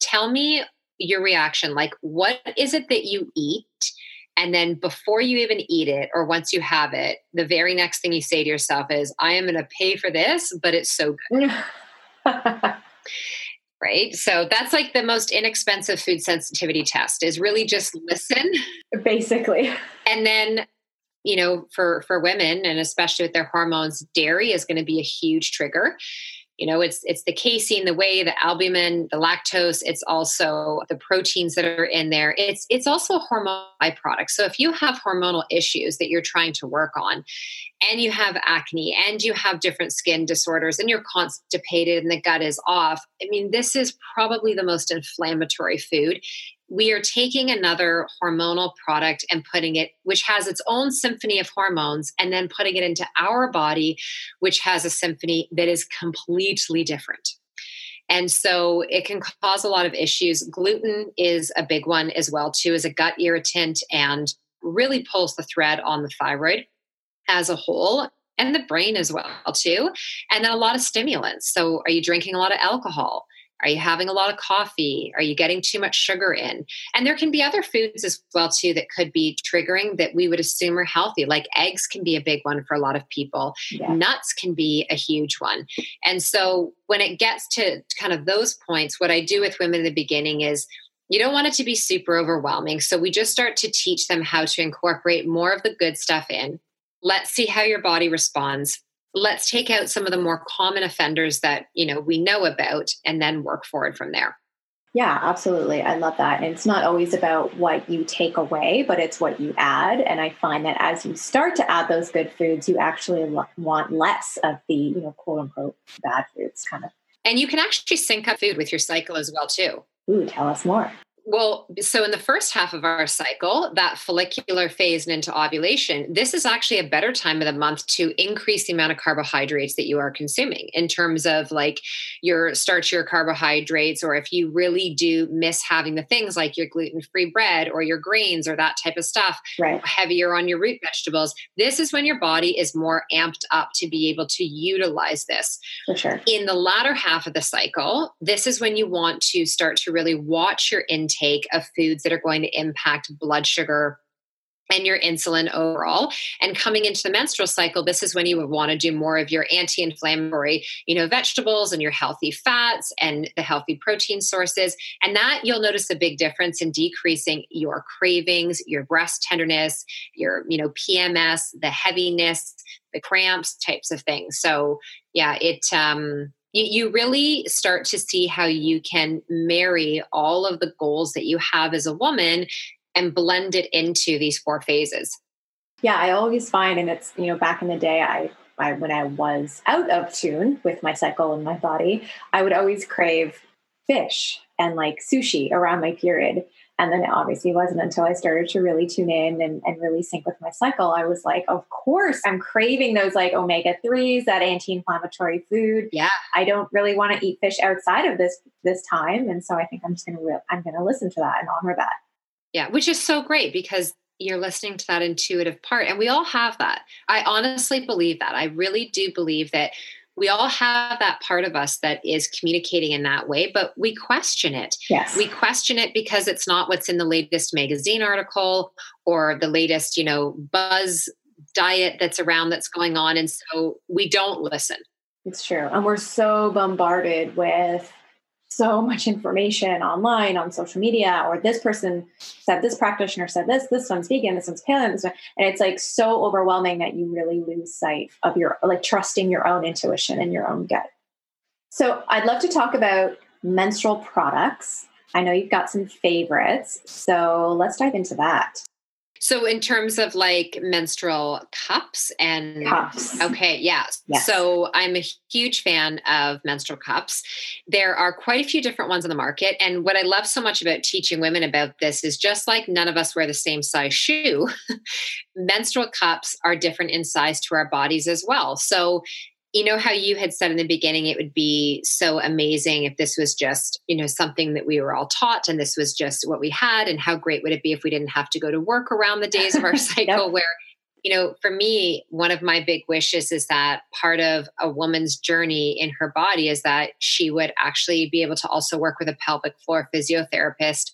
[SPEAKER 3] tell me your reaction. Like, what is it that you eat? And then before you even eat it, or once you have it, the very next thing you say to yourself is, I am going to pay for this, but it's so good. right? So that's like the most inexpensive food sensitivity test is really just listen.
[SPEAKER 2] Basically.
[SPEAKER 3] And then you know for for women and especially with their hormones dairy is going to be a huge trigger you know it's it's the casein the whey the albumin the lactose it's also the proteins that are in there. It's it's also a hormone byproducts so if you have hormonal issues that you're trying to work on and you have acne and you have different skin disorders and you're constipated and the gut is off i mean this is probably the most inflammatory food we are taking another hormonal product and putting it, which has its own symphony of hormones, and then putting it into our body, which has a symphony that is completely different. And so it can cause a lot of issues. Gluten is a big one as well, too, as a gut irritant and really pulls the thread on the thyroid as a whole and the brain as well too and then a lot of stimulants so are you drinking a lot of alcohol are you having a lot of coffee? Are you getting too much sugar in? And there can be other foods as well too that could be triggering that we would assume are healthy. Like eggs can be a big one for a lot of people. Yeah. Nuts can be a huge one. And so when it gets to kind of those points, what I do with women in the beginning is you don't want it to be super overwhelming. So we just start to teach them how to incorporate more of the good stuff in. Let's see how your body responds let's take out some of the more common offenders that you know we know about and then work forward from there.
[SPEAKER 2] Yeah absolutely. I love that. And it's not always about what you take away but it's what you add. And i find that as you start to add those good foods you actually want less of the you know quote unquote bad foods kind of.
[SPEAKER 3] And you can actually sync up food with your cycle as well too.
[SPEAKER 2] Ooh tell us more
[SPEAKER 3] well, so in the first half of our cycle, that follicular phase and into ovulation, this is actually a better time of the month to increase the amount of carbohydrates that you are consuming in terms of like your starchier carbohydrates, or if you really do miss having the things like your gluten free bread or your grains or that type of stuff,
[SPEAKER 2] right.
[SPEAKER 3] heavier on your root vegetables. This is when your body is more amped up to be able to utilize this.
[SPEAKER 2] For sure.
[SPEAKER 3] In the latter half of the cycle, this is when you want to start to really watch your intake intake of foods that are going to impact blood sugar and your insulin overall. And coming into the menstrual cycle, this is when you would want to do more of your anti-inflammatory, you know, vegetables and your healthy fats and the healthy protein sources. And that you'll notice a big difference in decreasing your cravings, your breast tenderness, your, you know, PMS, the heaviness, the cramps types of things. So yeah, it um you, really start to see how you can marry all of the goals that you have as a woman and blend it into these four phases.
[SPEAKER 2] Yeah, I always find, and it's, you know, back in the day, I, I when I was out of tune with my cycle and my body, I would always crave fish and like sushi around my period. And then it obviously wasn't until I started to really tune in and, and really sync with my cycle. I was like, of course, I'm craving those like omega 3s, that anti-inflammatory food.
[SPEAKER 3] Yeah.
[SPEAKER 2] I don't really want to eat fish outside of this this time. And so I think I'm just gonna re- I'm gonna listen to that and honor that.
[SPEAKER 3] Yeah, which is so great because you're listening to that intuitive part. And we all have that. I honestly believe that. I really do believe that we all have that part of us that is communicating in that way, but we question it.
[SPEAKER 2] Yes.
[SPEAKER 3] We question it because it's not what's in the latest magazine article or the latest, you know, buzz diet that's around that's going on. And so we don't listen.
[SPEAKER 2] It's true. And we're so bombarded with so much information online on social media or this person said this practitioner said this this one's vegan this one's paleo this one and it's like so overwhelming that you really lose sight of your like trusting your own intuition and your own gut. So i'd love to talk about menstrual products. I know you've got some favorites so let's dive into that
[SPEAKER 3] So, in terms of like menstrual cups and
[SPEAKER 2] cups,
[SPEAKER 3] okay, yeah. Yes. So, I'm a huge fan of menstrual cups. There are quite a few different ones on the market. And what I love so much about teaching women about this is just like none of us wear the same size shoe, menstrual cups are different in size to our bodies as well. So, you know how you had said in the beginning it would be so amazing if this was just you know something that we were all taught and this was just what we had and how great would it be if we didn't have to go to work around the days of our cycle yep. where you know for me one of my big wishes is that part of a woman's journey in her body is that she would actually be able to also work with a pelvic floor physiotherapist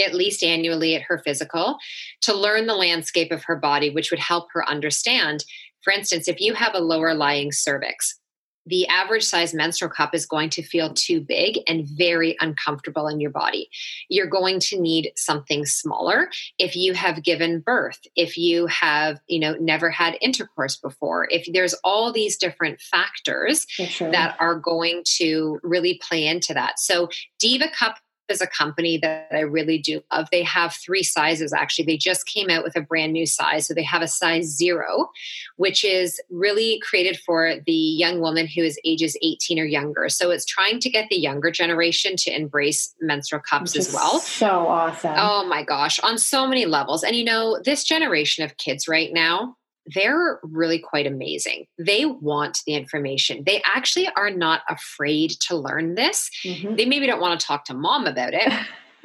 [SPEAKER 3] at least annually at her physical to learn the landscape of her body which would help her understand for instance, if you have a lower lying cervix, the average size menstrual cup is going to feel too big and very uncomfortable in your body. You're going to need something smaller if you have given birth, if you have, you know, never had intercourse before, if there's all these different factors sure. that are going to really play into that. So Diva Cup is a company that I really do love. They have three sizes actually. They just came out with a brand new size. So they have a size zero, which is really created for the young woman who is ages 18 or younger. So it's trying to get the younger generation to embrace menstrual cups as well.
[SPEAKER 2] So awesome.
[SPEAKER 3] Oh my gosh, on so many levels. And you know, this generation of kids right now, they're really quite amazing. They want the information. They actually are not afraid to learn this. Mm-hmm. They maybe don't want to talk to mom about it.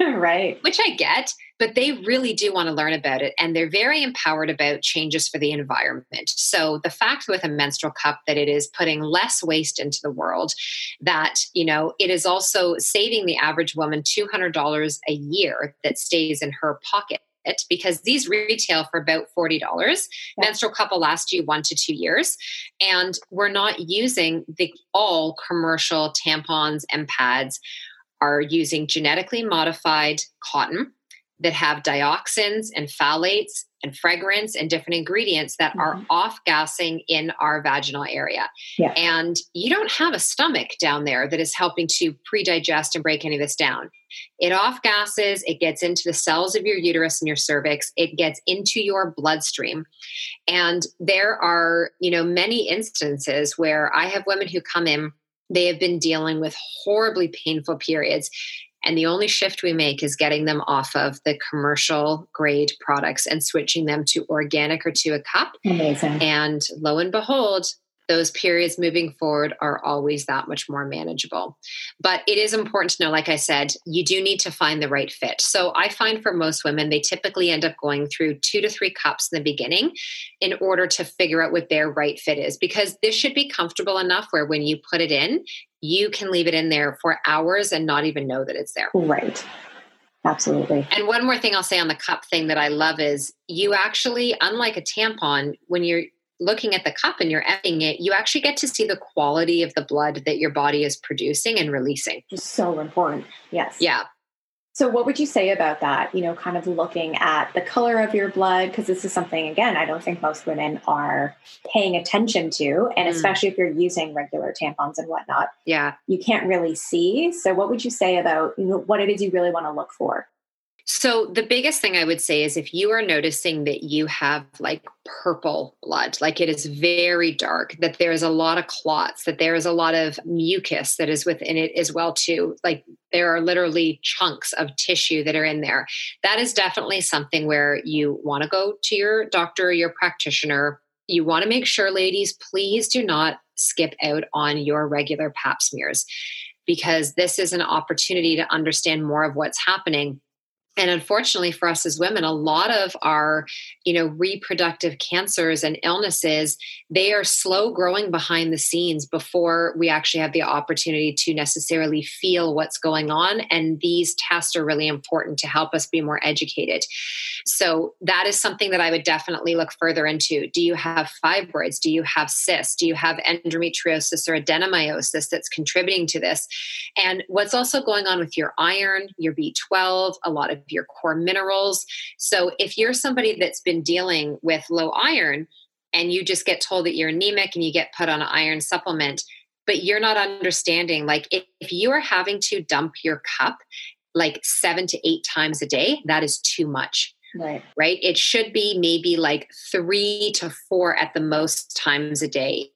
[SPEAKER 2] right.
[SPEAKER 3] Which I get, but they really do want to learn about it. And they're very empowered about changes for the environment. So the fact with a menstrual cup that it is putting less waste into the world, that, you know, it is also saving the average woman $200 a year that stays in her pocket it because these retail for about $40. Yeah. Menstrual cup will last you one to two years. And we're not using the all commercial tampons and pads are using genetically modified cotton that have dioxins and phthalates and fragrance and different ingredients that mm-hmm. are off gassing in our vaginal area. Yeah. And you don't have a stomach down there that is helping to pre digest and break any of this down. It off gases, it gets into the cells of your uterus and your cervix, it gets into your bloodstream. And there are, you know, many instances where I have women who come in they have been dealing with horribly painful periods and the only shift we make is getting them off of the commercial grade products and switching them to organic or to a cup.
[SPEAKER 2] Amazing.
[SPEAKER 3] And lo and behold, those periods moving forward are always that much more manageable. But it is important to know, like I said, you do need to find the right fit. So I find for most women, they typically end up going through two to three cups in the beginning in order to figure out what their right fit is, because this should be comfortable enough where when you put it in, you can leave it in there for hours and not even know that it's there.
[SPEAKER 2] Right. Absolutely.
[SPEAKER 3] And one more thing I'll say on the cup thing that I love is you actually, unlike a tampon, when you're looking at the cup and you're emptying it, you actually get to see the quality of the blood that your body is producing and releasing.
[SPEAKER 2] So important. Yes.
[SPEAKER 3] Yeah.
[SPEAKER 2] So, what would you say about that? You know, kind of looking at the color of your blood, because this is something, again, I don't think most women are paying attention to. And mm. especially if you're using regular tampons and whatnot,
[SPEAKER 3] yeah,
[SPEAKER 2] you can't really see. So, what would you say about you know, what it is you really want to look for?
[SPEAKER 3] So, the biggest thing I would say is if you are noticing that you have like purple blood, like it is very dark, that there is a lot of clots, that there is a lot of mucus that is within it as well too. Like there are literally chunks of tissue that are in there. That is definitely something where you want to go to your doctor or your practitioner. You want to make sure, ladies, please do not skip out on your regular pap smears because this is an opportunity to understand more of what's happening and unfortunately for us as women a lot of our you know reproductive cancers and illnesses they are slow growing behind the scenes before we actually have the opportunity to necessarily feel what's going on. And these tests are really important to help us be more educated. So that is something that i would definitely look further into. Do you have fibroids? Do you have cysts? Do you have endometriosis or adenomyosis that's contributing to this? And what's also going on with your iron your b12 a lot of your core minerals. So if you're somebody that's been dealing with low iron and you just get told that you're anemic and you get put on an iron supplement, but you're not understanding, like if, if you are having to dump your cup like seven to eight times a day, that is too much.
[SPEAKER 2] Right.
[SPEAKER 3] Right. It should be maybe like three to four at the most times a day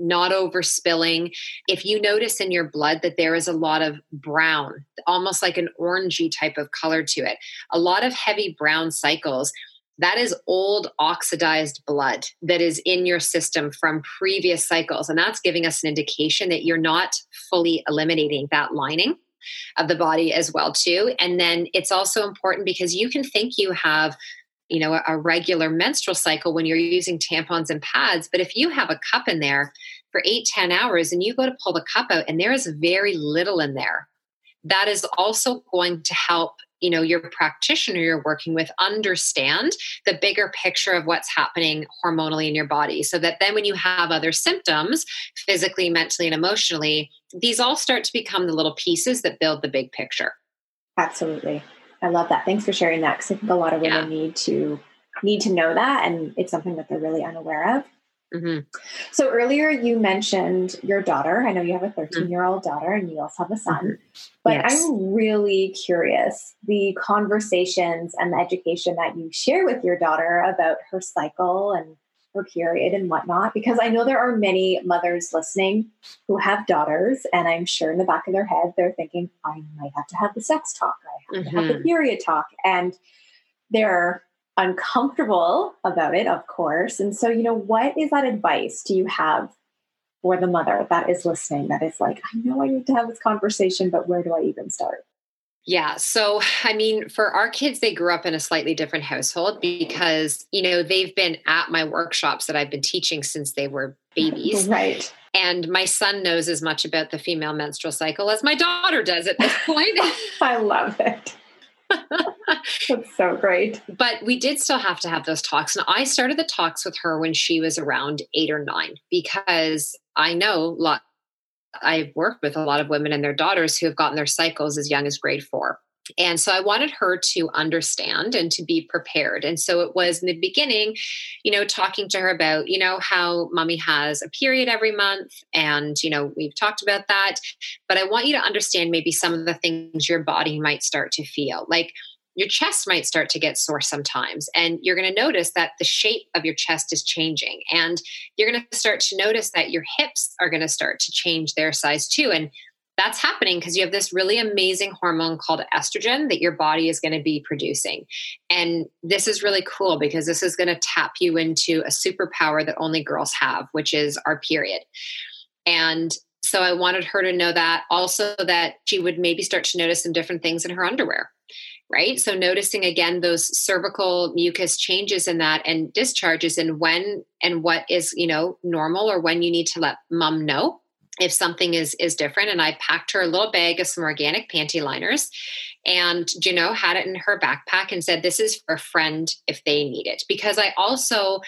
[SPEAKER 3] not overspilling. If you notice in your blood that there is a lot of brown, almost like an orangey type of color to it, a lot of heavy brown cycles, that is old oxidized blood that is in your system from previous cycles. And that's giving us an indication that you're not fully eliminating that lining of the body as well too and then it's also important because you can think you have you know a, a regular menstrual cycle when you're using tampons and pads but if you have a cup in there for eight ten hours and you go to pull the cup out and there is very little in there that is also going to help you know your practitioner you're working with understand the bigger picture of what's happening hormonally in your body so that then when you have other symptoms physically mentally and emotionally these all start to become the little pieces that build the big picture.
[SPEAKER 2] Absolutely I love that. Thanks for sharing that because I think a lot of women yeah. need to need to know that, and it's something that they're really unaware of. Mm-hmm. So earlier you mentioned your daughter. I know you have a 13 year old daughter and you also have a son. Mm-hmm. But yes. I'm really curious the conversations and the education that you share with your daughter about her cycle and her period and whatnot, because I know there are many mothers listening who have daughters, and I'm sure in the back of their head they're thinking, I might have to have the sex talk, I have mm-hmm. to have the mm-hmm. period talk. And they're uncomfortable about it, of course. And so, you know, what is that advice do you have for the mother that is listening that is like, I know I need to have this conversation, but where do I even start?
[SPEAKER 3] Yeah. So, I mean, for our kids, they grew up in a slightly different household because, you know, they've been at my workshops that I've been teaching since they were babies.
[SPEAKER 2] Right.
[SPEAKER 3] And my son knows as much about the female menstrual cycle as my daughter does at this point.
[SPEAKER 2] I love it. That's so great.
[SPEAKER 3] But we did still have to have those talks. And I started the talks with her when she was around eight or nine because I know I've worked with a lot of women and their daughters who have gotten their cycles as young as grade four. And so I wanted her to understand and to be prepared. And so it was in the beginning, you know, talking to her about, you know, how mommy has a period every month. And, you know, we've talked about that. But I want you to understand maybe some of the things your body might start to feel. Like your chest might start to get sore sometimes. And you're going to notice that the shape of your chest is changing. And you're going to start to notice that your hips are going to start to change their size too. And that's happening because you have this really amazing hormone called estrogen that your body is going to be producing. And this is really cool because this is going to tap you into a superpower that only girls have, which is our period. And so I wanted her to know that also that she would maybe start to notice some different things in her underwear right? So noticing again those cervical mucus changes in that and discharges and when and what is, you know, normal or when you need to let mom know if something is is different and i packed her a little bag of some organic panty liners and you know had it in her backpack and said this is for a friend if they need it. Because i also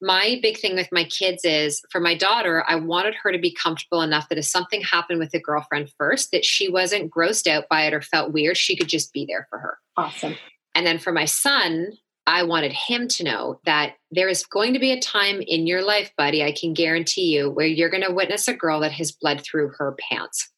[SPEAKER 3] my big thing with my kids is for my daughter i wanted her to be comfortable enough that if something happened with a girlfriend first that she wasn't grossed out by it or felt weird she could just be there for her.
[SPEAKER 2] Awesome.
[SPEAKER 3] And then for my son I wanted him to know that there is going to be a time in your life, buddy, I can guarantee you, where you're going to witness a girl that has bled through her pants.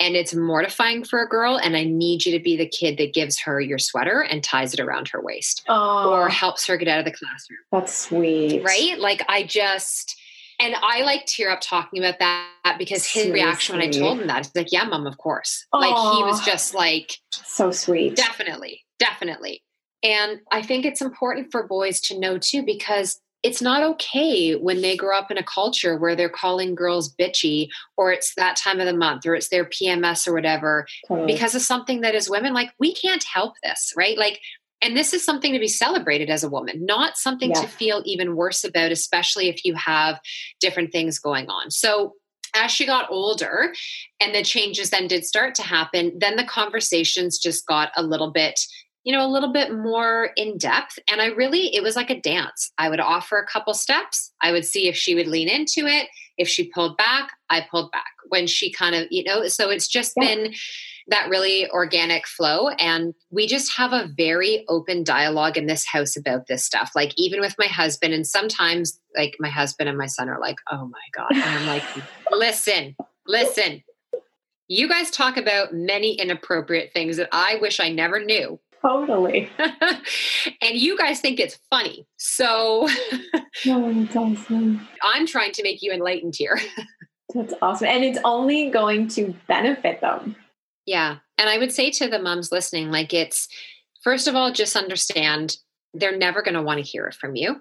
[SPEAKER 3] And it's mortifying for a girl. And I need you to be the kid that gives her your sweater and ties it around her waist
[SPEAKER 2] oh,
[SPEAKER 3] or helps her get out of the classroom.
[SPEAKER 2] That's sweet.
[SPEAKER 3] Right? Like, I just, and I like tear up talking about that because his Seriously. reaction when I told him that, he's like, yeah, mom, of course. Aww. Like, he was just like,
[SPEAKER 2] so sweet.
[SPEAKER 3] Definitely. Definitely. And I think it's important for boys to know too, because it's not okay when they grow up in a culture where they're calling girls bitchy or it's that time of the month or it's their PMS or whatever totally. because of something that is women, like, we can't help this, right? Like, and this is something to be celebrated as a woman, not something yeah. to feel even worse about, especially if you have different things going on. So, as she got older and the changes then did start to happen, then the conversations just got a little bit you know, a little bit more in depth. And I really, it was like a dance. I would offer a couple steps. I would see if she would lean into it. If she pulled back, I pulled back. When she kind of, you know, so it's just yeah. been that really organic flow. And we just have a very open dialogue in this house about this stuff. Like, even with my husband, and sometimes, like, my husband and my son are like, oh my God. And I'm like, listen, listen. You guys talk about many inappropriate things that I wish I never knew
[SPEAKER 2] totally.
[SPEAKER 3] and you guys think it's funny. So
[SPEAKER 2] no, that's awesome.
[SPEAKER 3] I'm trying to make you enlightened here.
[SPEAKER 2] That's awesome. And it's only going to benefit them.
[SPEAKER 3] Yeah. And I would say to the moms listening, like it's first of all, just understand they're never going to want to hear it from you.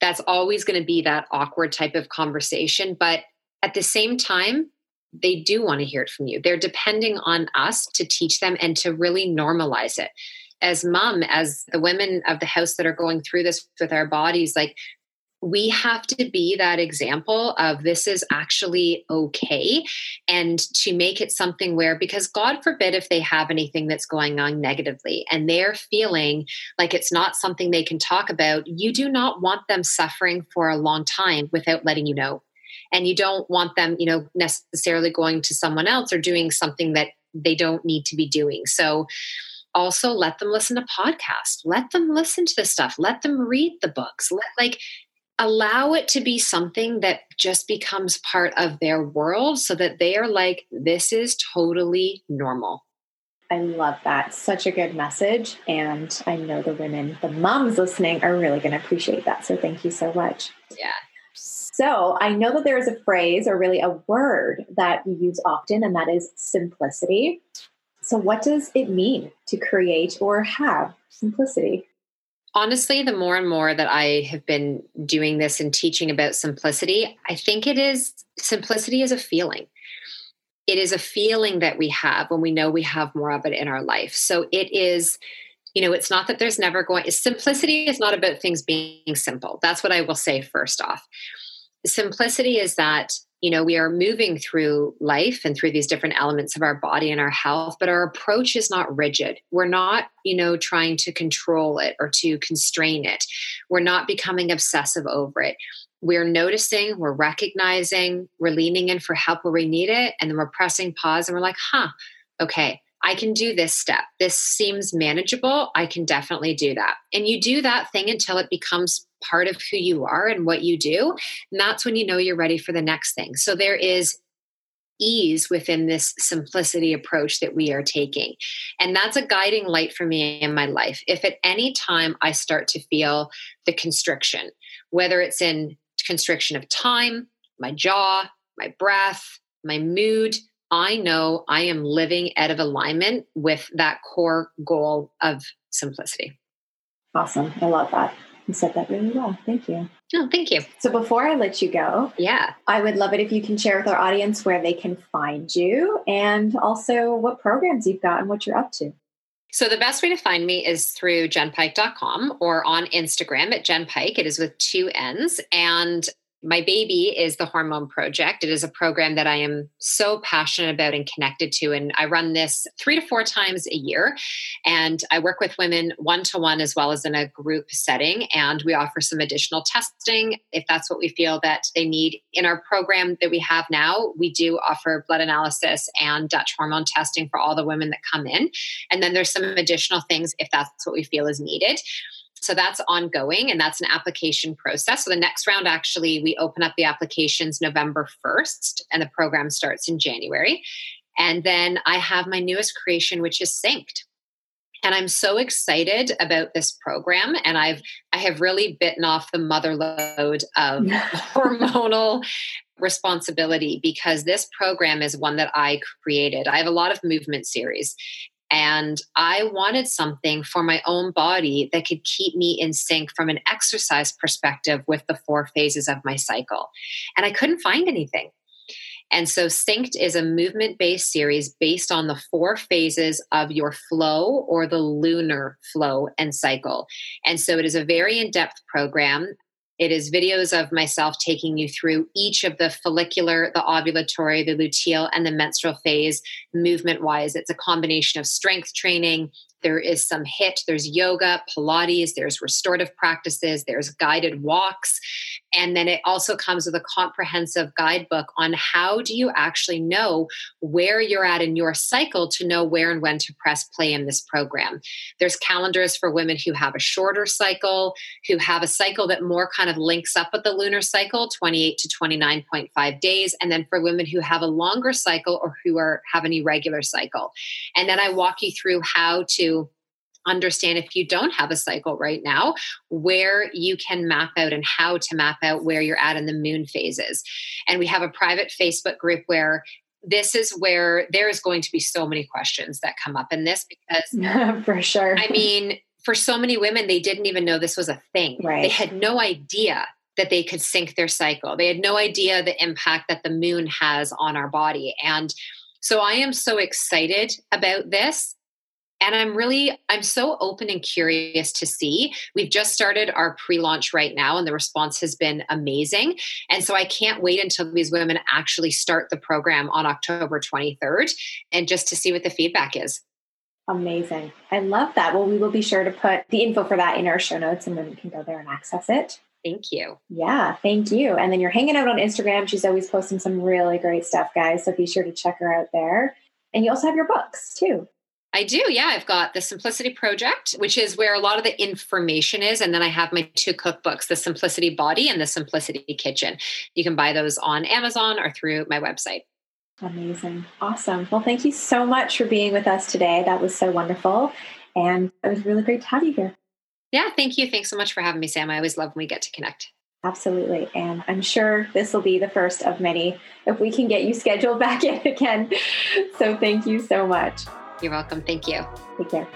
[SPEAKER 3] That's always going to be that awkward type of conversation. But at the same time, they do want to hear it from you. They're depending on us to teach them and to really normalize it. As mom, as the women of the house that are going through this with our bodies, like we have to be that example of this is actually okay. And to make it something where because god forbid if they have anything that's going on negatively and they're feeling like it's not something they can talk about you do not want them suffering for a long time without letting you know. And you don't want them you know necessarily going to someone else or doing something that they don't need to be doing. So also let them listen to podcasts let them listen to the stuff let them read the books let like allow it to be something that just becomes part of their world so that they are like this is totally normal
[SPEAKER 2] I love that. Such a good message. And I know the women, the moms listening, are really going to appreciate that. So thank you so much.
[SPEAKER 3] Yeah.
[SPEAKER 2] So I know that there is a phrase or really a word that you use often, and that is simplicity. So, what does it mean to create or have simplicity?
[SPEAKER 3] Honestly, the more and more that I have been doing this and teaching about simplicity, I think it is simplicity is a feeling. It is a feeling that we have when we know we have more of it in our life. So it is, you know, it's not that there's never going, simplicity is not about things being simple. That's what I will say first off. Simplicity is that you know we are moving through life and through these different elements of our body and our health but our approach is not rigid we're not you know trying to control it or to constrain it we're not becoming obsessive over it we're noticing we're recognizing we're leaning in for help where we need it and then we're pressing pause and we're like huh okay I can do this step. This seems manageable. I can definitely do that. And you do that thing until it becomes part of who you are and what you do. And that's when you know you're ready for the next thing. So there is ease within this simplicity approach that we are taking. And that's a guiding light for me in my life. If at any time I start to feel the constriction, whether it's in constriction of time, my jaw, my breath, my mood, I know I am living out of alignment with that core goal of simplicity.
[SPEAKER 2] Awesome. I love that. You said that really well. Thank you.
[SPEAKER 3] Oh, thank you.
[SPEAKER 2] So before I let you go,
[SPEAKER 3] yeah,
[SPEAKER 2] I would love it if you can share with our audience where they can find you and also what programs you've got and what you're up to.
[SPEAKER 3] So the best way to find me is through jenpike.com or on Instagram at jenpike. It is with two N's. And my baby is the Hormone Project. It is a program that I am so passionate about and connected to. And I run this three to four times a year. And I work with women one to one as well as in a group setting. And we offer some additional testing if that's what we feel that they need. In our program that we have now, we do offer blood analysis and Dutch hormone testing for all the women that come in. And then there's some additional things if that's what we feel is needed. So that's ongoing and that's an application process. So the next round, actually, we open up the applications November 1st and the program starts in January. And then I have my newest creation, which is Synced. And I'm so excited about this program. And I've I have really bitten off the mother load of hormonal responsibility because this program is one that I created. I have a lot of movement series and I wanted something for my own body that could keep me in sync from an exercise perspective with the four phases of my cycle. And I couldn't find anything. And so, Synced is a movement based series based on the four phases of your flow or the lunar flow and cycle. And so, it is a very in depth program. It is videos of myself taking you through each of the follicular, the ovulatory, the luteal, and the menstrual phase movement wise. It's a combination of strength training, there is some HIIT, there's yoga, Pilates, there's restorative practices, there's guided walks. And then it also comes with a comprehensive guidebook on how do you actually know where you're at in your cycle to know where and when to press play in this program. There's calendars for women who have a shorter cycle, who have a cycle that more kind of links up with the lunar cycle, 28 to 29.5 days. And then for women who have a longer cycle or who are have an irregular cycle. And then I walk you through how to understand if you don't have a cycle right now, where you can map out and how to map out where you're at in the moon phases. And we have a private Facebook group where this is where there is going to be so many questions that come up in this because
[SPEAKER 2] for sure.
[SPEAKER 3] I mean, for so many women, they didn't even know this was a thing.
[SPEAKER 2] Right.
[SPEAKER 3] They had no idea that they could sync their cycle. They had no idea the impact that the moon has on our body. And so I am so excited about this and i'm really i'm so open and curious to see we've just started our pre-launch right now and the response has been amazing and so i can't wait until these women actually start the program on october 23rd and just to see what the feedback is
[SPEAKER 2] amazing i love that well we will be sure to put the info for that in our show notes and then we can go there and access it
[SPEAKER 3] Thank you.
[SPEAKER 2] Yeah, thank you. And then you're hanging out on Instagram. She's always posting some really great stuff, guys. So be sure to check her out there. And you also have your books too.
[SPEAKER 3] I do. Yeah. I've got the Simplicity Project, which is where a lot of the information is. And then I have my two cookbooks, the Simplicity Body and the Simplicity Kitchen. You can buy those on Amazon or through my website.
[SPEAKER 2] Amazing. Awesome. Well, thank you so much for being with us today. That was so wonderful. And it was really great to have you here.
[SPEAKER 3] Yeah, thank you. Thanks so much for having me, Sam. I always love when we get to connect.
[SPEAKER 2] Absolutely. And I'm sure this will be the first of many if we can get you scheduled back in again. So thank you so much.
[SPEAKER 3] You're welcome. Thank you.
[SPEAKER 2] Take care.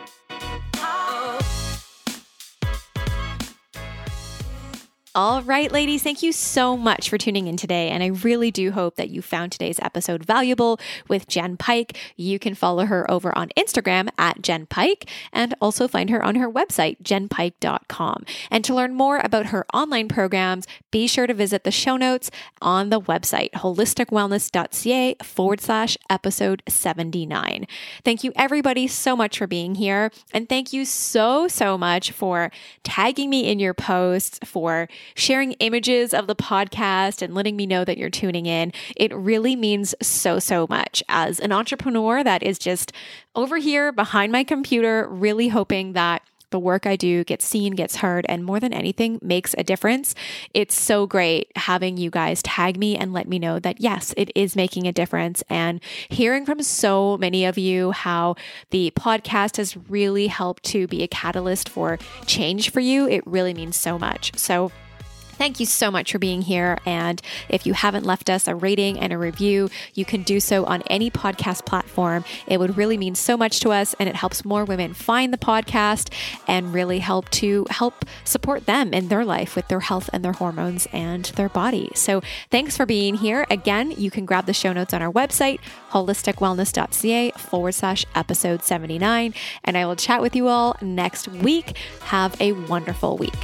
[SPEAKER 1] All right, ladies, thank you so much for tuning in today. And I really do hope that you found today's episode valuable with Jen Pike. You can follow her over on Instagram at Jen Pike and also find her on her website, jenpike.com. And to learn more about her online programs, be sure to visit the show notes on the website, holisticwellness.ca forward slash episode 79. Thank you, everybody, so much for being here. And thank you so, so much for tagging me in your posts, for sharing images of the podcast and letting me know that you're tuning in. It really means so, so much as an entrepreneur that is just over here behind my computer, really hoping that the work I do gets seen, gets heard, and more than anything, makes a difference. It's so great having you guys tag me and let me know that yes, it is making a difference. And hearing from so many of you how the podcast has really helped to be a catalyst for change for you, it really means so much. So, Thank you so much for being here. And if you haven't left us a rating and a review, you can do so on any podcast platform. It would really mean so much to us and it helps more women find the podcast and really help to help support them in their life with their health and their hormones and their body. So thanks for being here. Again, you can grab the show notes on our website, holisticwellness.ca forward slash episode 79. And I will chat with you all next week. Have a wonderful week.